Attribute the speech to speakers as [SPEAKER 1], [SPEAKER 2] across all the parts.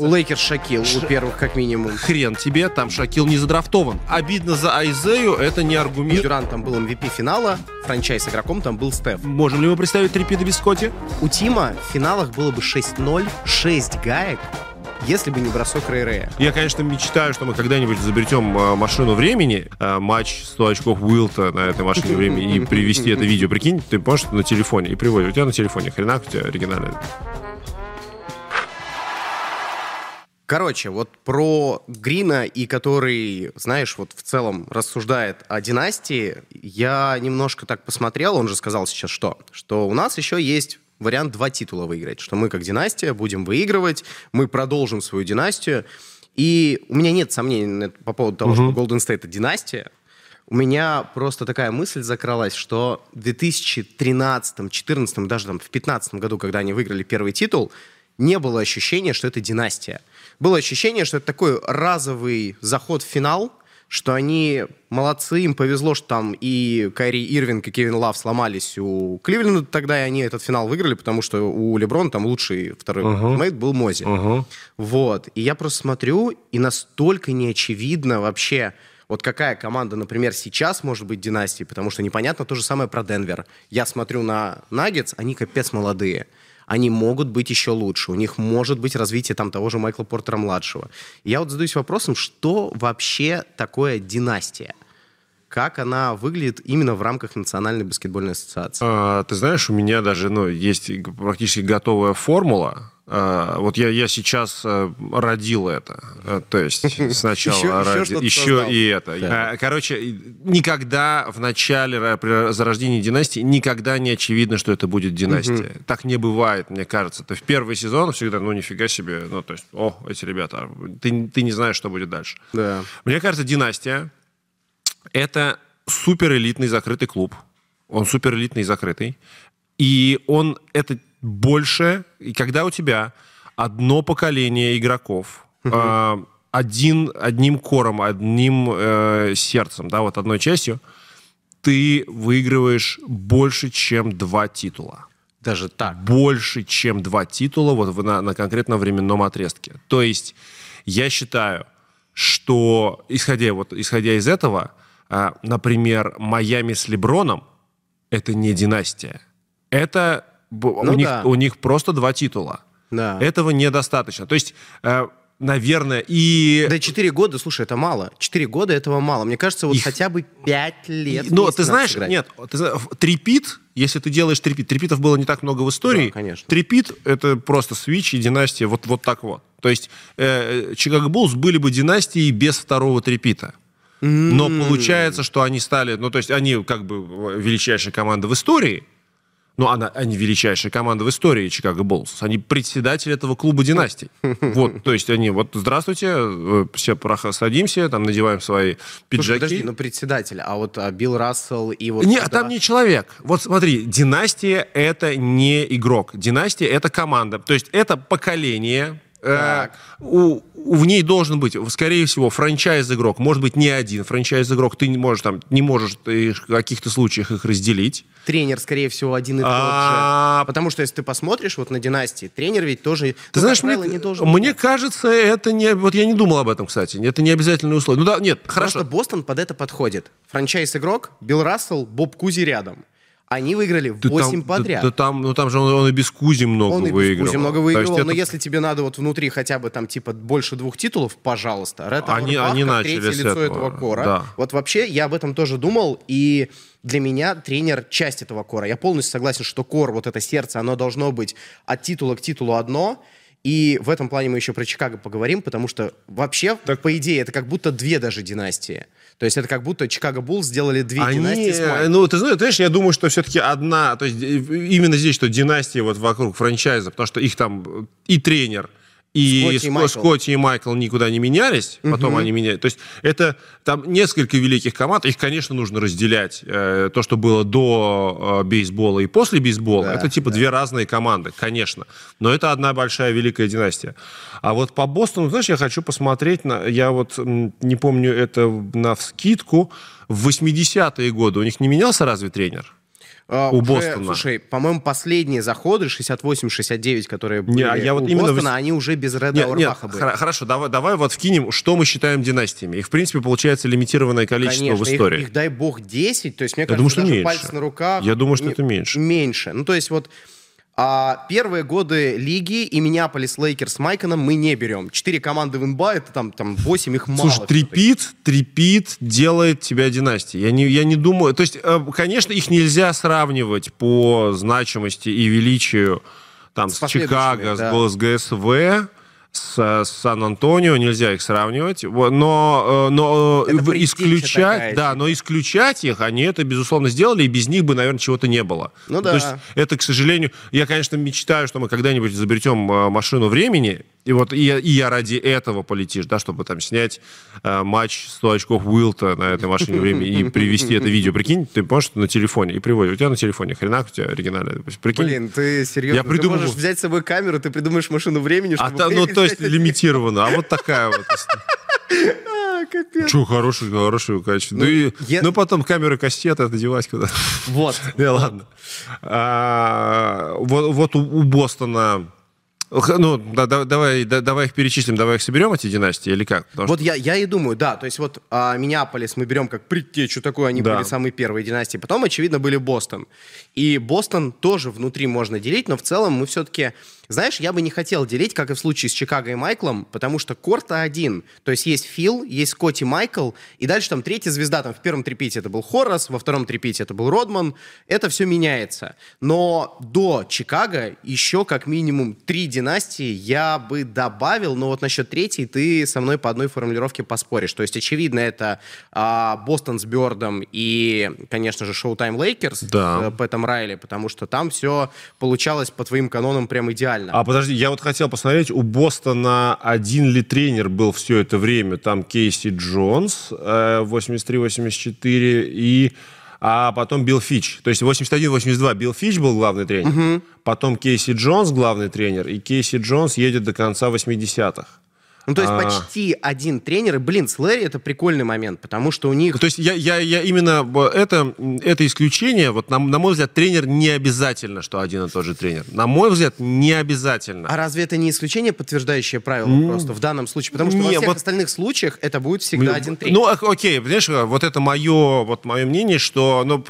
[SPEAKER 1] У Лейкерс Шакил, у первых как минимум.
[SPEAKER 2] Хрен тебе, там Шакил не задрафтован. Обидно за Айзею, это не аргумент.
[SPEAKER 1] Дюрант там был MVP финала, franchise игроком там был Стеф.
[SPEAKER 2] Можем ли мы представить трипиты без Скотти?
[SPEAKER 1] У Тима в финалах было бы 6-0, 6 гаек, если бы не бросок Рэй Рэя.
[SPEAKER 2] Я, конечно, мечтаю, что мы когда-нибудь изобретем э, машину времени, э, матч 100 очков Уилта на этой машине времени и привести это видео. Прикинь, ты можешь на телефоне и приводишь. У тебя на телефоне хренак у тебя оригинальный.
[SPEAKER 1] Короче, вот про Грина и который, знаешь, вот в целом рассуждает о династии, я немножко так посмотрел, он же сказал сейчас что? Что у нас еще есть вариант два титула выиграть, что мы как династия будем выигрывать, мы продолжим свою династию. И у меня нет сомнений по поводу того, угу. что Golden State это династия. У меня просто такая мысль закралась, что в 2013, 2014, даже там в 2015 году, когда они выиграли первый титул, не было ощущения, что это династия. Было ощущение, что это такой разовый заход в финал, что они молодцы, им повезло, что там и Кайри Ирвинг, и Кевин Лав сломались у Кливленда тогда, и они этот финал выиграли, потому что у Леброна там лучший второй uh-huh. мейт был Мози. Uh-huh. Вот. И я просто смотрю, и настолько неочевидно вообще, вот какая команда, например, сейчас может быть династией, потому что непонятно то же самое про Денвер. Я смотрю на Наггетс, они капец молодые они могут быть еще лучше. У них может быть развитие там того же Майкла Портера-младшего. Я вот задаюсь вопросом, что вообще такое династия? как она выглядит именно в рамках Национальной баскетбольной ассоциации?
[SPEAKER 2] А, ты знаешь, у меня даже ну, есть практически готовая формула, вот я, я сейчас э, родил это. Э, то есть сначала еще, еще, еще и это. Да. Короче, никогда в начале, при зарождении династии, никогда не очевидно, что это будет династия. Угу. Так не бывает, мне кажется. То в первый сезон всегда, ну, нифига себе, ну, то есть, о, эти ребята, ты, ты не знаешь, что будет дальше.
[SPEAKER 1] Да.
[SPEAKER 2] Мне кажется, династия — это суперэлитный закрытый клуб. Он суперэлитный и закрытый. И он, это больше, и когда у тебя одно поколение игроков, э, один, одним кором, одним э, сердцем, да, вот одной частью, ты выигрываешь больше, чем два титула.
[SPEAKER 1] Даже так?
[SPEAKER 2] Больше, чем два титула вот на, на конкретном временном отрезке. То есть я считаю, что исходя, вот, исходя из этого, э, например, Майами с Леброном это не династия. Это ну, у, них, да. у них просто два титула.
[SPEAKER 1] Да.
[SPEAKER 2] Этого недостаточно. То есть, э, наверное, и...
[SPEAKER 1] Да, четыре года, слушай, это мало. Четыре года этого мало. Мне кажется, вот Их... хотя бы пять лет.
[SPEAKER 2] Ну, ты знаешь, сыграть. нет, ты трипит, если ты делаешь трипит, трипитов было не так много в истории. Да,
[SPEAKER 1] конечно.
[SPEAKER 2] Трипит — это просто свич и династия вот, вот так вот. То есть э, Чикаго Буллс были бы династией без второго трипита. Но получается, что они стали, ну, то есть они как бы величайшая команда в истории, ну, она, они величайшая команда в истории Чикаго Боллс. Они председатель этого клуба династий. Вот, то есть они, вот, здравствуйте, э, все садимся, там, надеваем свои пиджаки. Слушай, подожди,
[SPEAKER 1] ну, председатель, а вот а, Билл Рассел и вот...
[SPEAKER 2] Нет, когда... там не человек. Вот смотри, династия — это не игрок. Династия — это команда. То есть это поколение, Э, у, в ней должен быть, скорее всего, франчайз-игрок. Может быть, не один франчайз-игрок. Ты не можешь, там, не можешь ты в каких-то случаях их разделить.
[SPEAKER 1] Тренер, скорее всего, один и тот же. Потому что, если ты посмотришь вот на династии, тренер ведь тоже,
[SPEAKER 2] ты знаешь, мне, не должен мне кажется, это не... Вот я не думал об этом, кстати. Это не обязательное условие. Ну да, нет, хорошо.
[SPEAKER 1] Просто Бостон под это подходит. Франчайз-игрок, Билл Рассел, Боб Кузи рядом. Они выиграли 8
[SPEAKER 2] да
[SPEAKER 1] подряд.
[SPEAKER 2] Да, да там, ну там же он, он и без Кузи много он выиграл. Он и без Кузи
[SPEAKER 1] много выиграл, но это... если тебе надо вот внутри хотя бы там типа больше двух титулов, пожалуйста. Ретта
[SPEAKER 2] они, они начали
[SPEAKER 1] третье лицо этого, этого кора. Да. Вот вообще я об этом тоже думал, и для меня тренер часть этого кора. Я полностью согласен, что кор, вот это сердце, оно должно быть от титула к титулу одно, и в этом плане мы еще про Чикаго поговорим, потому что вообще, так... по идее, это как будто две даже династии. То есть это как будто Чикаго Булл сделали две Они, династии с
[SPEAKER 2] Ну, ты знаешь, знаешь, я думаю, что все-таки одна, то есть э, именно здесь, что династия вот вокруг франчайза, потому что их там и тренер, и Скотти и, Майкл. Скотти и Майкл никуда не менялись, потом угу. они меняют. То есть это там несколько великих команд, их, конечно, нужно разделять. Э, то, что было до э, бейсбола и после бейсбола, да, это типа да. две разные команды, конечно. Но это одна большая великая династия. А вот по Бостону, знаешь, я хочу посмотреть, на, я вот не помню это на вскидку, в 80-е годы у них не менялся разве тренер?
[SPEAKER 1] Uh, у уже, Бостона. Слушай, по-моему, последние заходы 68-69, которые были
[SPEAKER 2] не, а я вот у именно
[SPEAKER 1] Бостона, в... они уже без Реда нет,
[SPEAKER 2] нет, были. Хорошо, давай, давай вот вкинем, что мы считаем династиями. Их, в принципе, получается лимитированное количество Конечно, в истории.
[SPEAKER 1] Их, их, дай бог, 10. То есть, мне я кажется, думаю, что даже меньше. пальцы на руках...
[SPEAKER 2] Я думаю, что это меньше.
[SPEAKER 1] Меньше. Ну, то есть, вот а первые годы лиги и Миннеаполис Лейкерс с Майконом мы не берем. Четыре команды в НБА, это там, там 8, их мало.
[SPEAKER 2] Слушай, three-peat, three-peat делает тебя династией. Я не, я не думаю... То есть, э, конечно, их нельзя сравнивать по значимости и величию там, с, с Чикаго, да. с ГСВ, с Сан-Антонио, нельзя их сравнивать, но, э, но э, это исключать, да, но исключать их, они это, безусловно, сделали, и без них бы, наверное, чего-то не было.
[SPEAKER 1] Ну да.
[SPEAKER 2] То есть это, к сожалению, я, конечно, мечтаю, что мы когда-нибудь изобретем э, машину времени, и вот и я, и я ради этого полетишь, да, чтобы там снять э, матч 100 очков Уилта на этой машине времени и привести это видео. Прикинь, ты можешь на телефоне и приводишь. У тебя на телефоне хрена у тебя оригинальная.
[SPEAKER 1] Прикинь. Блин, ты серьезно? Я придумал... Ты можешь взять с собой камеру, ты придумаешь машину времени,
[SPEAKER 2] а чтобы... А, ну, то есть лимитированно. А вот такая вот. А, капец. Че, хороший, хороший качество. Ну, ну, и, я... ну, потом камеры кассеты надевать куда-то.
[SPEAKER 1] Вот.
[SPEAKER 2] Не, ладно. А, вот, вот у, у Бостона ну, да, да, давай, да, давай их перечислим, давай их соберем, эти династии, или как?
[SPEAKER 1] Потому вот что... я, я и думаю, да, то есть вот а, Миннеаполис мы берем как предтечу такую, они да. были самые первые династии, потом, очевидно, были Бостон. И Бостон тоже внутри можно делить, но в целом мы все-таки знаешь, я бы не хотел делить, как и в случае с Чикаго и Майклом, потому что корта один. То есть есть Фил, есть Скотти Майкл, и дальше там третья звезда, там в первом трипите это был Хоррас, во втором трипите это был Родман. Это все меняется. Но до Чикаго еще как минимум три династии я бы добавил, но вот насчет третьей ты со мной по одной формулировке поспоришь. То есть, очевидно, это а, Бостон с Бёрдом и, конечно же, Showtime Лейкерс да. с Пэтом Райли, потому что там все получалось по твоим канонам прям идеально.
[SPEAKER 2] А подожди, я вот хотел посмотреть, у Бостона один ли тренер был все это время? Там Кейси Джонс, 83-84, э, и а потом Билл Фич. То есть 81-82 Билл Фич был главный тренер, угу. потом Кейси Джонс главный тренер, и Кейси Джонс едет до конца 80-х.
[SPEAKER 1] Ну, то есть а... почти один тренер. И, блин, с Лэри это прикольный момент, потому что у них...
[SPEAKER 2] То есть я, я, я именно... Это, это исключение, вот на, на мой взгляд, тренер не обязательно, что один и тот же тренер. На мой взгляд, не обязательно.
[SPEAKER 1] А разве это не исключение, подтверждающее правило mm. просто в данном случае? Потому что не, во всех вот... остальных случаях это будет всегда ну, один тренер.
[SPEAKER 2] Ну, окей, понимаешь, вот это мое, вот мое мнение, что... Ну,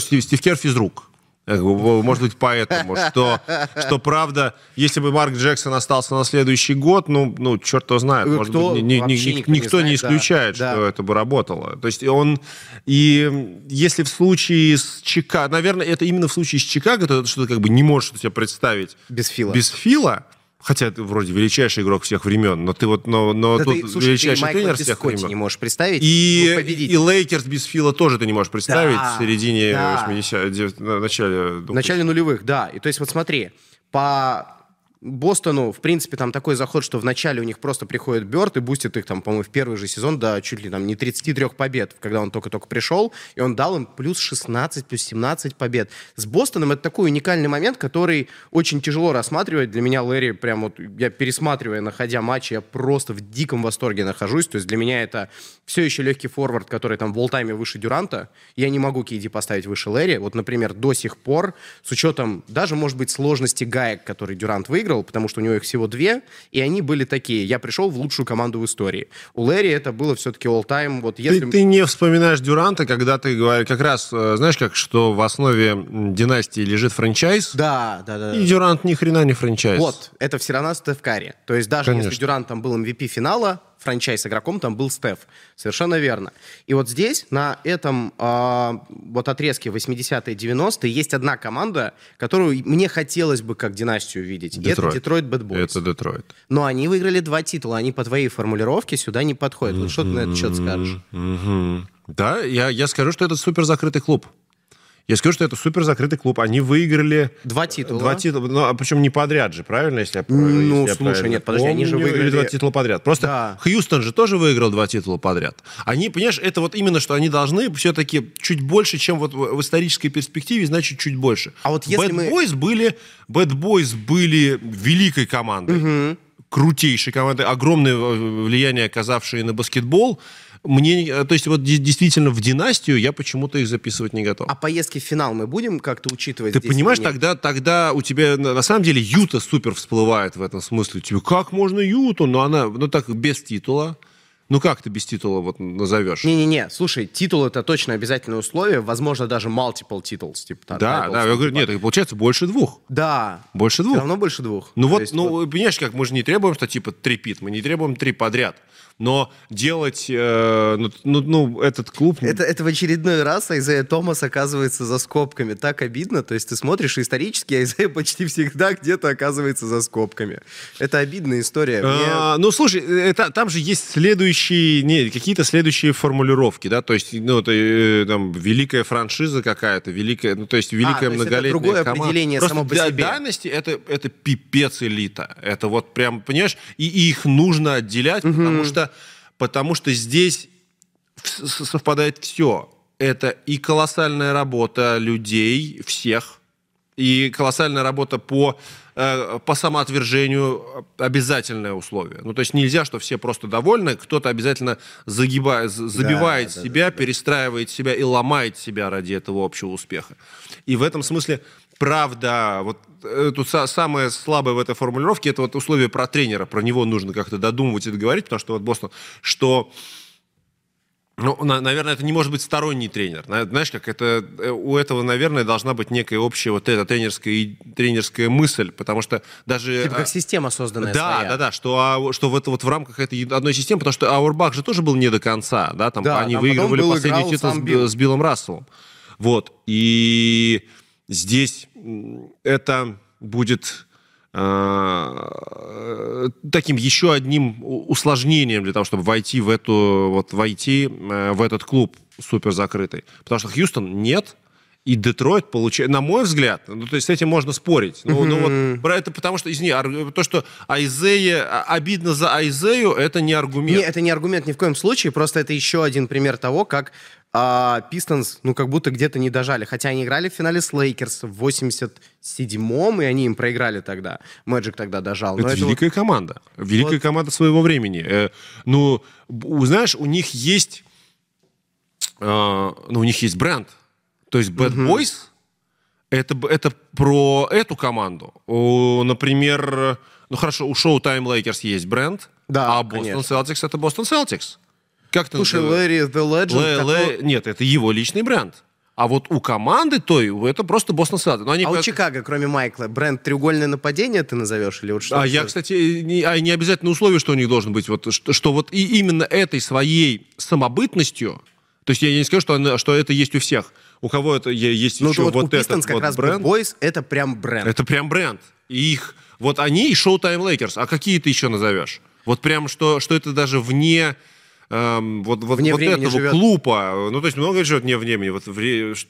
[SPEAKER 2] Стив, Стив Кер физрук. Может быть, поэтому, что, что правда, если бы Марк Джексон остался на следующий год, ну, ну черт его знает, может
[SPEAKER 1] кто,
[SPEAKER 2] быть, ни, ни,
[SPEAKER 1] никто,
[SPEAKER 2] никто не, знает, не исключает, да, что да. это бы работало. То есть он, и если в случае с Чикаго, наверное, это именно в случае с Чикаго, то это что-то как бы не можешь себе представить.
[SPEAKER 1] Без Фила.
[SPEAKER 2] Без Фила, Хотя ты вроде величайший игрок всех времен, но ты вот, но, но да тут ты, слушай, величайший ты тренер всех времен.
[SPEAKER 1] не можешь представить.
[SPEAKER 2] И, и Лейкерс без Фила тоже ты не можешь представить да, в середине да. 80 начале...
[SPEAKER 1] В начале нулевых, да. И то есть вот смотри, по Бостону, в принципе, там такой заход, что вначале у них просто приходит Бёрд и бустит их, там, по-моему, в первый же сезон до чуть ли там не 33 побед, когда он только-только пришел, и он дал им плюс 16, плюс 17 побед. С Бостоном это такой уникальный момент, который очень тяжело рассматривать. Для меня Лэри прям вот, я пересматривая, находя матчи, я просто в диком восторге нахожусь. То есть для меня это все еще легкий форвард, который там в олтайме выше Дюранта. Я не могу Кейди поставить выше Лэри. Вот, например, до сих пор, с учетом даже, может быть, сложности гаек, который Дюрант выиграл, выиграл, потому что у него их всего две, и они были такие. Я пришел в лучшую команду в истории. У Лэри это было все-таки all-time. Вот если...
[SPEAKER 2] ты, ты не вспоминаешь Дюранта, когда ты говоришь, как раз, э, знаешь, как, что в основе династии лежит франчайз?
[SPEAKER 1] Да, да, да.
[SPEAKER 2] И Дюрант ни хрена не франчайз.
[SPEAKER 1] Вот, это все равно Стеф Карри. То есть даже Конечно. если Дюрант там был MVP финала, франчайз игроком там был Стеф. Совершенно верно. И вот здесь, на этом э, вот отрезке 80-е, 90-е, есть одна команда, которую мне хотелось бы как династию видеть. Детройт. Это Детройт Бэт Бойс.
[SPEAKER 2] Это Детройт.
[SPEAKER 1] Но они выиграли два титула. Они по твоей формулировке сюда не подходят. Вот что ты на этот счет скажешь?
[SPEAKER 2] Да, я, я скажу, что это супер закрытый клуб. Я скажу, что это супер закрытый клуб. Они выиграли...
[SPEAKER 1] Два титула.
[SPEAKER 2] Два титула. Ну, а причем не подряд же, правильно? Если я,
[SPEAKER 1] ну, если слушай, я нет, подожди, помню, они же выиграли...
[SPEAKER 2] два титула подряд. Просто да. Хьюстон же тоже выиграл два титула подряд. Они, понимаешь, это вот именно, что они должны все-таки чуть больше, чем вот в исторической перспективе, значит, чуть больше.
[SPEAKER 1] А вот если Bad мы...
[SPEAKER 2] Boys были... Bad Boys были великой командой. Угу крутейшей командой, огромное влияние оказавшие на баскетбол. Мне, э, то есть вот действительно в династию я почему-то их записывать не готов.
[SPEAKER 1] А поездки в финал мы будем как-то учитывать?
[SPEAKER 2] Ты понимаешь, тогда, тогда у тебя на самом деле Юта супер всплывает в этом смысле. Тебе как можно Юту? Но она, ну так, без титула. Ну как ты без титула вот назовешь?
[SPEAKER 1] Не-не-не, слушай, титул это точно обязательное условие, возможно, даже multiple titles. Типа,
[SPEAKER 2] да, да, titles, я говорю, типа. нет, получается больше двух.
[SPEAKER 1] Да.
[SPEAKER 2] Больше двух.
[SPEAKER 1] Все равно больше двух.
[SPEAKER 2] Ну То вот, ну, вот... понимаешь, как мы же не требуем, что типа три пит, мы не требуем три подряд но делать, э, ну, ну, ну, этот клуб...
[SPEAKER 1] Это, это в очередной раз Айзея Томас оказывается за скобками. Так обидно. То есть ты смотришь исторически, Айзея почти всегда где-то оказывается за скобками. Это обидная история.
[SPEAKER 2] А, ну, слушай, это, там же есть следующие, не, какие-то следующие формулировки, да, то есть, ну, это, э, там, великая франшиза какая-то, великая, ну, то есть, великая а, многолетняя это другое
[SPEAKER 1] команда. определение
[SPEAKER 2] Просто
[SPEAKER 1] само по
[SPEAKER 2] для
[SPEAKER 1] себе.
[SPEAKER 2] дальности это, это пипец элита. Это вот прям, понимаешь, и, и их нужно отделять, угу. потому что потому что здесь совпадает все. Это и колоссальная работа людей, всех, и колоссальная работа по, э, по самоотвержению обязательное условие. Ну, то есть нельзя, что все просто довольны, кто-то обязательно загибает, забивает да, себя, да, да, перестраивает себя и ломает себя ради этого общего успеха. И в этом смысле правда, вот э, тут самое слабое в этой формулировке, это вот условие про тренера, про него нужно как-то додумывать и договорить, потому что вот Бостон, что ну, наверное, это не может быть сторонний тренер. Знаешь, как это э, у этого, наверное, должна быть некая общая вот эта тренерская, тренерская мысль, потому что даже...
[SPEAKER 1] Типа как а, система созданная
[SPEAKER 2] Да, своя. да, да, что, а, что в это вот в рамках этой одной системы, потому что Аурбах же тоже был не до конца, да, там да, они выигрывали последний титул с, с Биллом Расселом. Вот, и здесь это будет э, таким еще одним усложнением для того, чтобы войти в эту вот войти э, в этот клуб супер закрытый, потому что Хьюстон нет, и Детройт получает, на мой взгляд, ну, то есть с этим можно спорить. Ну, ну вот, про это потому что, извини, то, что Айзея, а, обидно за Айзею, это не аргумент.
[SPEAKER 1] Не, это не аргумент ни в коем случае, просто это еще один пример того, как а Пистонс, ну, как будто где-то не дожали. Хотя они играли в финале с Лейкерс в 87-м, и они им проиграли тогда. Мэджик тогда дожал.
[SPEAKER 2] Это, это великая вот... команда. Великая вот. команда своего времени. Э, ну, знаешь, у них есть... Э, ну, у них есть бренд. То есть Bad угу. Boys это, это про эту команду. У, например, ну хорошо, у Showtime Lakers есть бренд,
[SPEAKER 1] да,
[SPEAKER 2] а Boston Celtics это Boston Celtics.
[SPEAKER 1] Как ты Слушай, Лэри The Legend... Лэ,
[SPEAKER 2] такой... Лэ... Нет, это его личный бренд. А вот у команды той, это просто Бостон Селтикс.
[SPEAKER 1] А у Чикаго, кроме Майкла, бренд «Треугольное нападение» ты назовешь? Или вот что
[SPEAKER 2] а я, кстати, не, а не обязательно условие, что у них должен быть, вот, что, что вот и именно этой своей самобытностью, то есть я не скажу, что, она, что это есть у всех. У кого это есть ну, еще вот, вот у этот
[SPEAKER 1] как
[SPEAKER 2] вот
[SPEAKER 1] раз
[SPEAKER 2] бренд.
[SPEAKER 1] Boys это прям бренд.
[SPEAKER 2] Это прям бренд. И их, вот они и Showtime Lakers. А какие ты еще назовешь? Вот прям, что, что это даже вне эм, вот, вот, вне вот этого живет. клуба, ну, то есть много живет не вне времени, вот,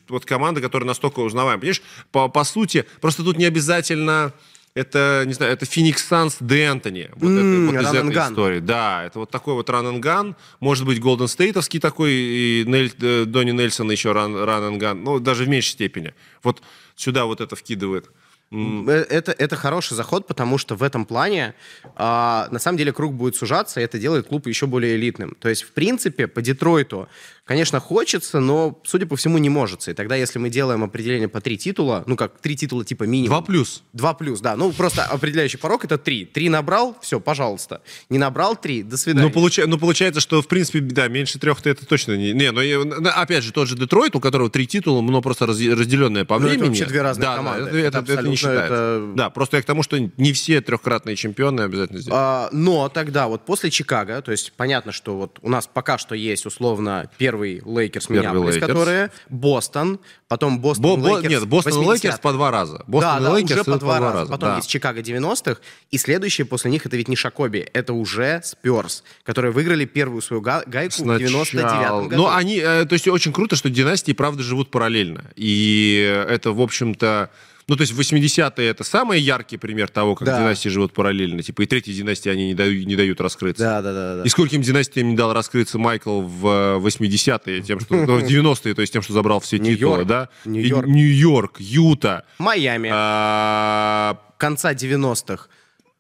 [SPEAKER 2] вот команда, которая настолько узнаваем. Понимаешь, по, по сути, просто тут не обязательно это, не знаю, это Феникс Санс Д'Энтони. Вот, mm, это, вот из этой истории. Да, это вот такой вот ран Может быть, Голден Стейтовский такой, и Нель, э, Донни Нельсон еще ран Ну, даже в меньшей степени. Вот сюда вот это вкидывает.
[SPEAKER 1] Э, это, это хороший заход, потому что в этом плане а, на самом деле круг будет сужаться, и это делает клуб еще более элитным. То есть, в принципе, по Детройту Конечно, хочется, но, судя по всему, не может. И тогда, если мы делаем определение по три титула, ну как три титула типа минимум.
[SPEAKER 2] Два плюс.
[SPEAKER 1] Два плюс, да. Ну просто определяющий порог это три. Три набрал, все, пожалуйста. Не набрал три, до свидания.
[SPEAKER 2] Ну, получа... ну получается, что в принципе, да, меньше трех-то это точно не... Не, но опять же, тот же Детройт, у которого три титула, но просто раз... разделенные по времени. Ну, это
[SPEAKER 1] вообще две разные
[SPEAKER 2] да,
[SPEAKER 1] команды.
[SPEAKER 2] Да, это, это, это не считается. Это... Да, просто я к тому, что не все трехкратные чемпионы обязательно здесь.
[SPEAKER 1] А, но тогда вот после Чикаго, то есть понятно, что вот у нас пока что есть условно первый Лейкерс Миннеаполис, которые, Бостон, потом Бостон Бо, Лейкерс.
[SPEAKER 2] Нет, Бостон Лейкерс по два раза. Бостон
[SPEAKER 1] да, да, Лейкерс уже по два, раза. раза. Потом да. есть Чикаго 90-х, и следующие после них это ведь не Шакоби, это уже Сперс, которые выиграли первую свою гайку Сначала. в 99-м году.
[SPEAKER 2] Но они, э, то есть очень круто, что династии, правда, живут параллельно. И это, в общем-то, ну, то есть 80-е это самый яркий пример того, как да. династии живут параллельно. Типа и третьей династии они не дают, не дают раскрыться.
[SPEAKER 1] Да, да, да, да.
[SPEAKER 2] И скольким династиям не дал раскрыться Майкл в 80-е, тем, что, ну, в 90-е, то есть тем, что забрал все титулы, да?
[SPEAKER 1] Нью-Йорк.
[SPEAKER 2] Нью-Йорк, Юта.
[SPEAKER 1] Майами. А... Конца 90-х.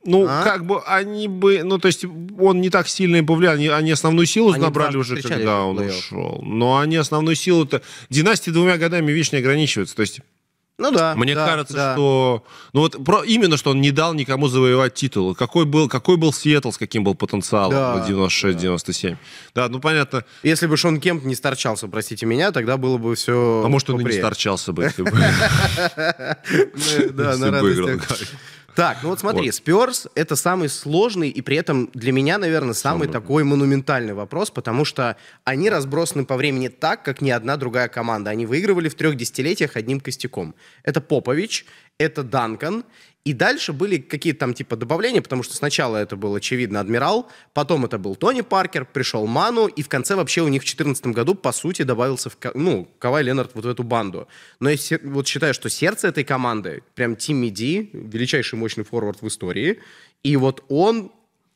[SPEAKER 2] Ну, а? как бы они бы, ну, то есть он не так сильно им повлиял. Они, они основную силу они набрали уже, когда он ушел. Но они основную силу-то... Династии двумя годами вечно ограничиваются. То есть
[SPEAKER 1] ну да.
[SPEAKER 2] Мне
[SPEAKER 1] да,
[SPEAKER 2] кажется,
[SPEAKER 1] да.
[SPEAKER 2] что ну вот про, именно что он не дал никому завоевать титул. Какой был, какой был Сиэтл, с каким был потенциалом да, 96-97. Да. да, ну понятно.
[SPEAKER 1] Если бы Шон Кемп не старчался, простите меня, тогда было бы все.
[SPEAKER 2] А может, он и не старчался бы, если бы.
[SPEAKER 1] Да, на радостях. Так, ну вот смотри, вот. Спёрс — это самый сложный и при этом для меня, наверное, самый, самый такой монументальный вопрос, потому что они разбросаны по времени так, как ни одна другая команда. Они выигрывали в трех десятилетиях одним костяком. Это Попович, это Данкан, и дальше были какие-то там типа добавления, потому что сначала это был, очевидно, Адмирал, потом это был Тони Паркер, пришел Ману, и в конце вообще у них в 2014 году, по сути, добавился в, ну, Кавай Ленард вот в эту банду. Но я вот считаю, что сердце этой команды, прям Тимми Ди, величайший мощный форвард в истории, и вот он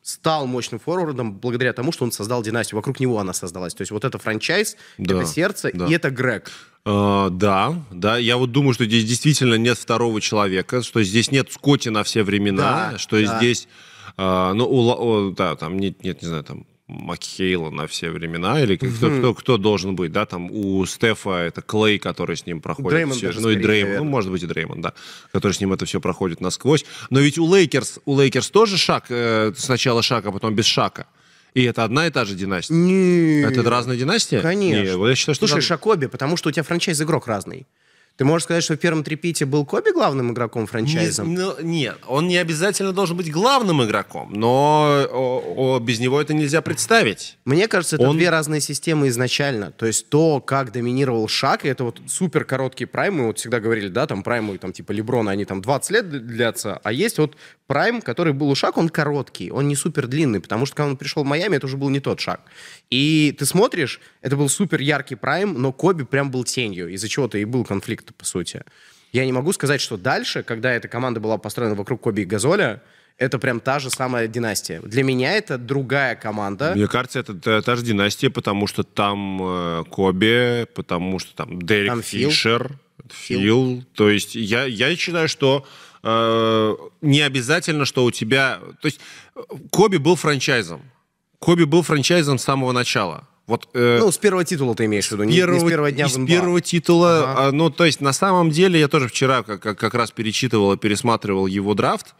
[SPEAKER 1] стал мощным форвардом благодаря тому, что он создал династию. Вокруг него она создалась. То есть вот это франчайз, да, это сердце, да. и это Грег.
[SPEAKER 2] Uh, да, да, я вот думаю, что здесь действительно нет второго человека, что здесь нет Скотти на все времена, да, что да. здесь, uh, ну, у, у, да, там нет, нет, не знаю, там Макхейла на все времена, или кто, mm-hmm. кто, кто должен быть, да, там у Стефа это Клей, который с ним проходит. Дреймонд все, ну и Дреймон, ну может быть и Дреймон, да, который с ним это все проходит насквозь. Но ведь у Лейкерс, у Лейкерс тоже Шак, э, сначала Шак, а потом без Шака. И это одна и та же династия?
[SPEAKER 1] Нет.
[SPEAKER 2] Это разная династия?
[SPEAKER 1] Конечно.
[SPEAKER 2] Нет,
[SPEAKER 1] я считаю, что Слушай, раз... Шакоби, потому что у тебя franchise-игрок разный. Ты можешь сказать, что в первом трипите был Коби главным игроком франчайза?
[SPEAKER 2] Не, ну, нет, он не обязательно должен быть главным игроком, но о, о, без него это нельзя представить.
[SPEAKER 1] Мне кажется, это он... две разные системы изначально. То есть то, как доминировал Шак, это вот супер короткий prime, мы вот всегда говорили, да, там праймы, там типа Леброна, они там 20 лет длятся, а есть вот прайм, который был у Шак, он короткий, он не супер длинный, потому что когда он пришел в Майами, это уже был не тот Шак. И ты смотришь, это был супер яркий прайм, но Коби прям был тенью, из-за чего-то и был конфликт по сути. Я не могу сказать, что дальше, когда эта команда была построена вокруг Коби и Газоля, это прям та же самая династия. Для меня это другая команда.
[SPEAKER 2] Мне кажется, это та, та же династия, потому что там э, Коби, потому что там Дерек там Фишер, Фил. Фил. То есть я, я считаю, что э, не обязательно, что у тебя... То есть Коби был франчайзом. Коби был франчайзом с самого начала.
[SPEAKER 1] Вот, э, ну, с первого титула ты имеешь в виду, первого, не, с первого дня
[SPEAKER 2] С первого титула, ага. а, ну, то есть, на самом деле, я тоже вчера как, как, как раз перечитывал и пересматривал его драфт,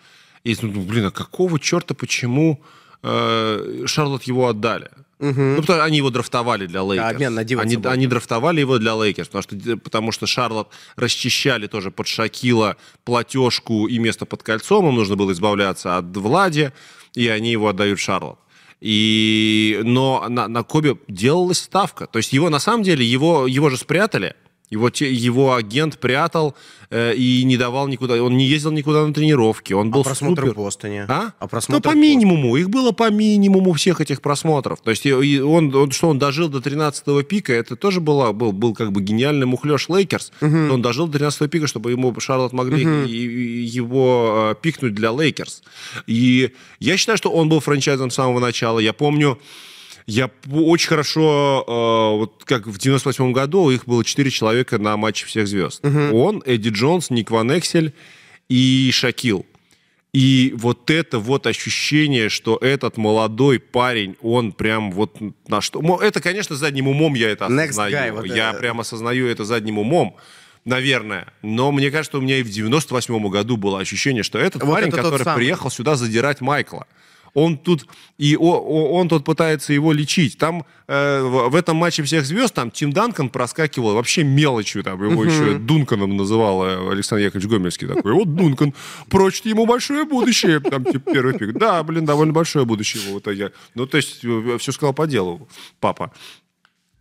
[SPEAKER 2] и, ну, блин, а какого черта, почему э, Шарлот его отдали? Угу. Ну, потому они его драфтовали для Лейкерс.
[SPEAKER 1] обмен на
[SPEAKER 2] они, они драфтовали его для Лейкерс, потому что, потому что Шарлот расчищали тоже под Шакила платежку и место под кольцом, им нужно было избавляться от Влади, и они его отдают Шарлот. И, но на, на Коби делалась ставка. То есть его, на самом деле, его, его же спрятали. Его, его агент прятал э, и не давал никуда, он не ездил никуда на тренировки, он был а
[SPEAKER 1] просмотры
[SPEAKER 2] супер...
[SPEAKER 1] в Бостоне?
[SPEAKER 2] А?
[SPEAKER 1] а просмотры
[SPEAKER 2] ну, по минимуму, их было по минимуму всех этих просмотров. То есть он, он что, он дожил до 13-го пика, это тоже была, был, был как бы гениальный мухлёж Лейкерс, угу. он дожил до 13-го пика, чтобы ему Шарлот могли угу. его э, пикнуть для Лейкерс. И я считаю, что он был франчайзом с самого начала. Я помню, я очень хорошо, э, вот как в 98 году их было 4 человека на матче всех звезд. Угу. Он, Эдди Джонс, Ник Ван Эксель и Шакил. И вот это вот ощущение, что этот молодой парень, он прям вот на что... Это, конечно, задним умом я это осознаю. Guy, вот я это... прям осознаю это задним умом наверное. Но мне кажется, у меня и в 98 году было ощущение, что этот вот парень, это который приехал сюда задирать Майкла он тут и он тут пытается его лечить. Там э, в, в этом матче всех звезд там Тим Данкан проскакивал вообще мелочью, там его uh-huh. еще Дунканом называл э, Александр Яковлевич Гомельский такой. Вот Дункан, прочит ему большое будущее, там типа первый пик. Да, блин, довольно большое будущее вот я. Ну то есть э, все сказал по делу, папа.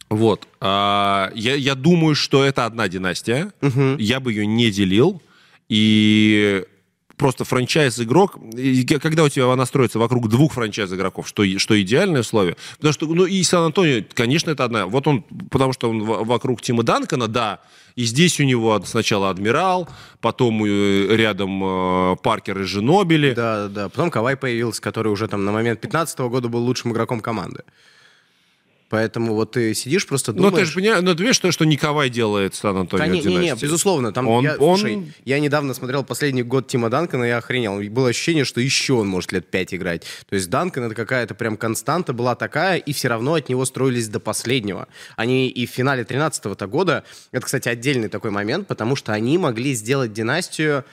[SPEAKER 2] Вот. А, я, я думаю, что это одна династия. Угу. Я бы ее не делил. И просто франчайз-игрок, когда у тебя она строится вокруг двух франчайз-игроков, что, что идеальное условие. Потому что, ну, и Сан-Антонио, конечно, это одна. Вот он, потому что он вокруг Тима Данкона, да, и здесь у него сначала Адмирал, потом э, рядом э, Паркер и Женобили.
[SPEAKER 1] Да, да, потом Кавай появился, который уже там на момент 15 года был лучшим игроком команды. Поэтому вот ты сидишь просто думаешь...
[SPEAKER 2] Но ты же понимаешь, но ты видишь, что, что Николай делает Сан-Антонио
[SPEAKER 1] Конечно, не, не, безусловно. Там
[SPEAKER 2] он,
[SPEAKER 1] я,
[SPEAKER 2] он...
[SPEAKER 1] Слушай, я недавно смотрел последний год Тима Данкона, и я охренел. Было ощущение, что еще он может лет пять играть. То есть Данкан это какая-то прям константа была такая, и все равно от него строились до последнего. Они и в финале 13-го года, это, кстати, отдельный такой момент, потому что они могли сделать династию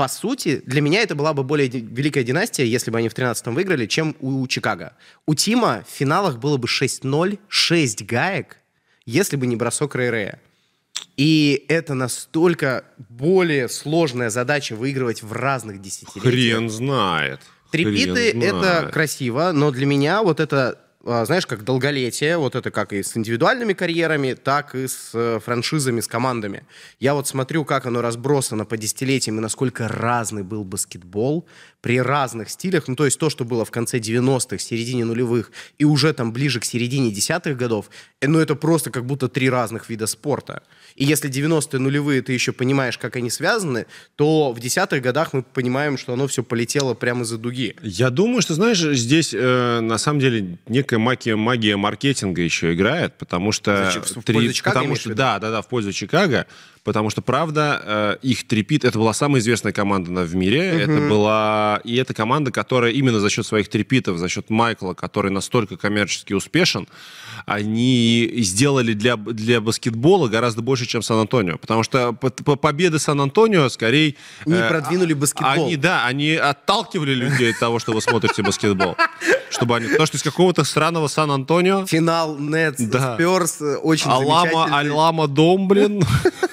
[SPEAKER 1] по сути, для меня это была бы более великая династия, если бы они в 13-м выиграли, чем у Чикаго. У Тима в финалах было бы 6-0, 6 гаек, если бы не бросок Рэй И это настолько более сложная задача выигрывать в разных десятилетиях.
[SPEAKER 2] Хрен знает.
[SPEAKER 1] Трипиты — это красиво, но для меня вот это знаешь, как долголетие, вот это как и с индивидуальными карьерами, так и с э, франшизами, с командами. Я вот смотрю, как оно разбросано по десятилетиям и насколько разный был баскетбол при разных стилях. Ну, то есть то, что было в конце 90-х, середине нулевых и уже там ближе к середине десятых годов, э, ну, это просто как будто три разных вида спорта. И если 90-е нулевые ты еще понимаешь, как они связаны, то в десятых годах мы понимаем, что оно все полетело прямо из-за дуги.
[SPEAKER 2] Я думаю, что, знаешь, здесь э, на самом деле некая магия, магия маркетинга еще играет, потому что...
[SPEAKER 1] В три, Чикаго,
[SPEAKER 2] потому что, да, да, да, в пользу Чикаго, потому что, правда, э, их трепит, это была самая известная команда в мире, угу. это была, и это команда, которая именно за счет своих трепитов, за счет Майкла, который настолько коммерчески успешен, они сделали для, для баскетбола гораздо больше, чем Сан-Антонио, потому что победы Сан-Антонио скорее...
[SPEAKER 1] Не э, продвинули баскетбол.
[SPEAKER 2] Они, да, они отталкивали людей от того, что вы смотрите баскетбол. Чтобы они, потому что из какого-то странного Сан-Антонио...
[SPEAKER 1] Финал Нетс, да. Спёрс, э, очень
[SPEAKER 2] Алама, Алама Дом, блин.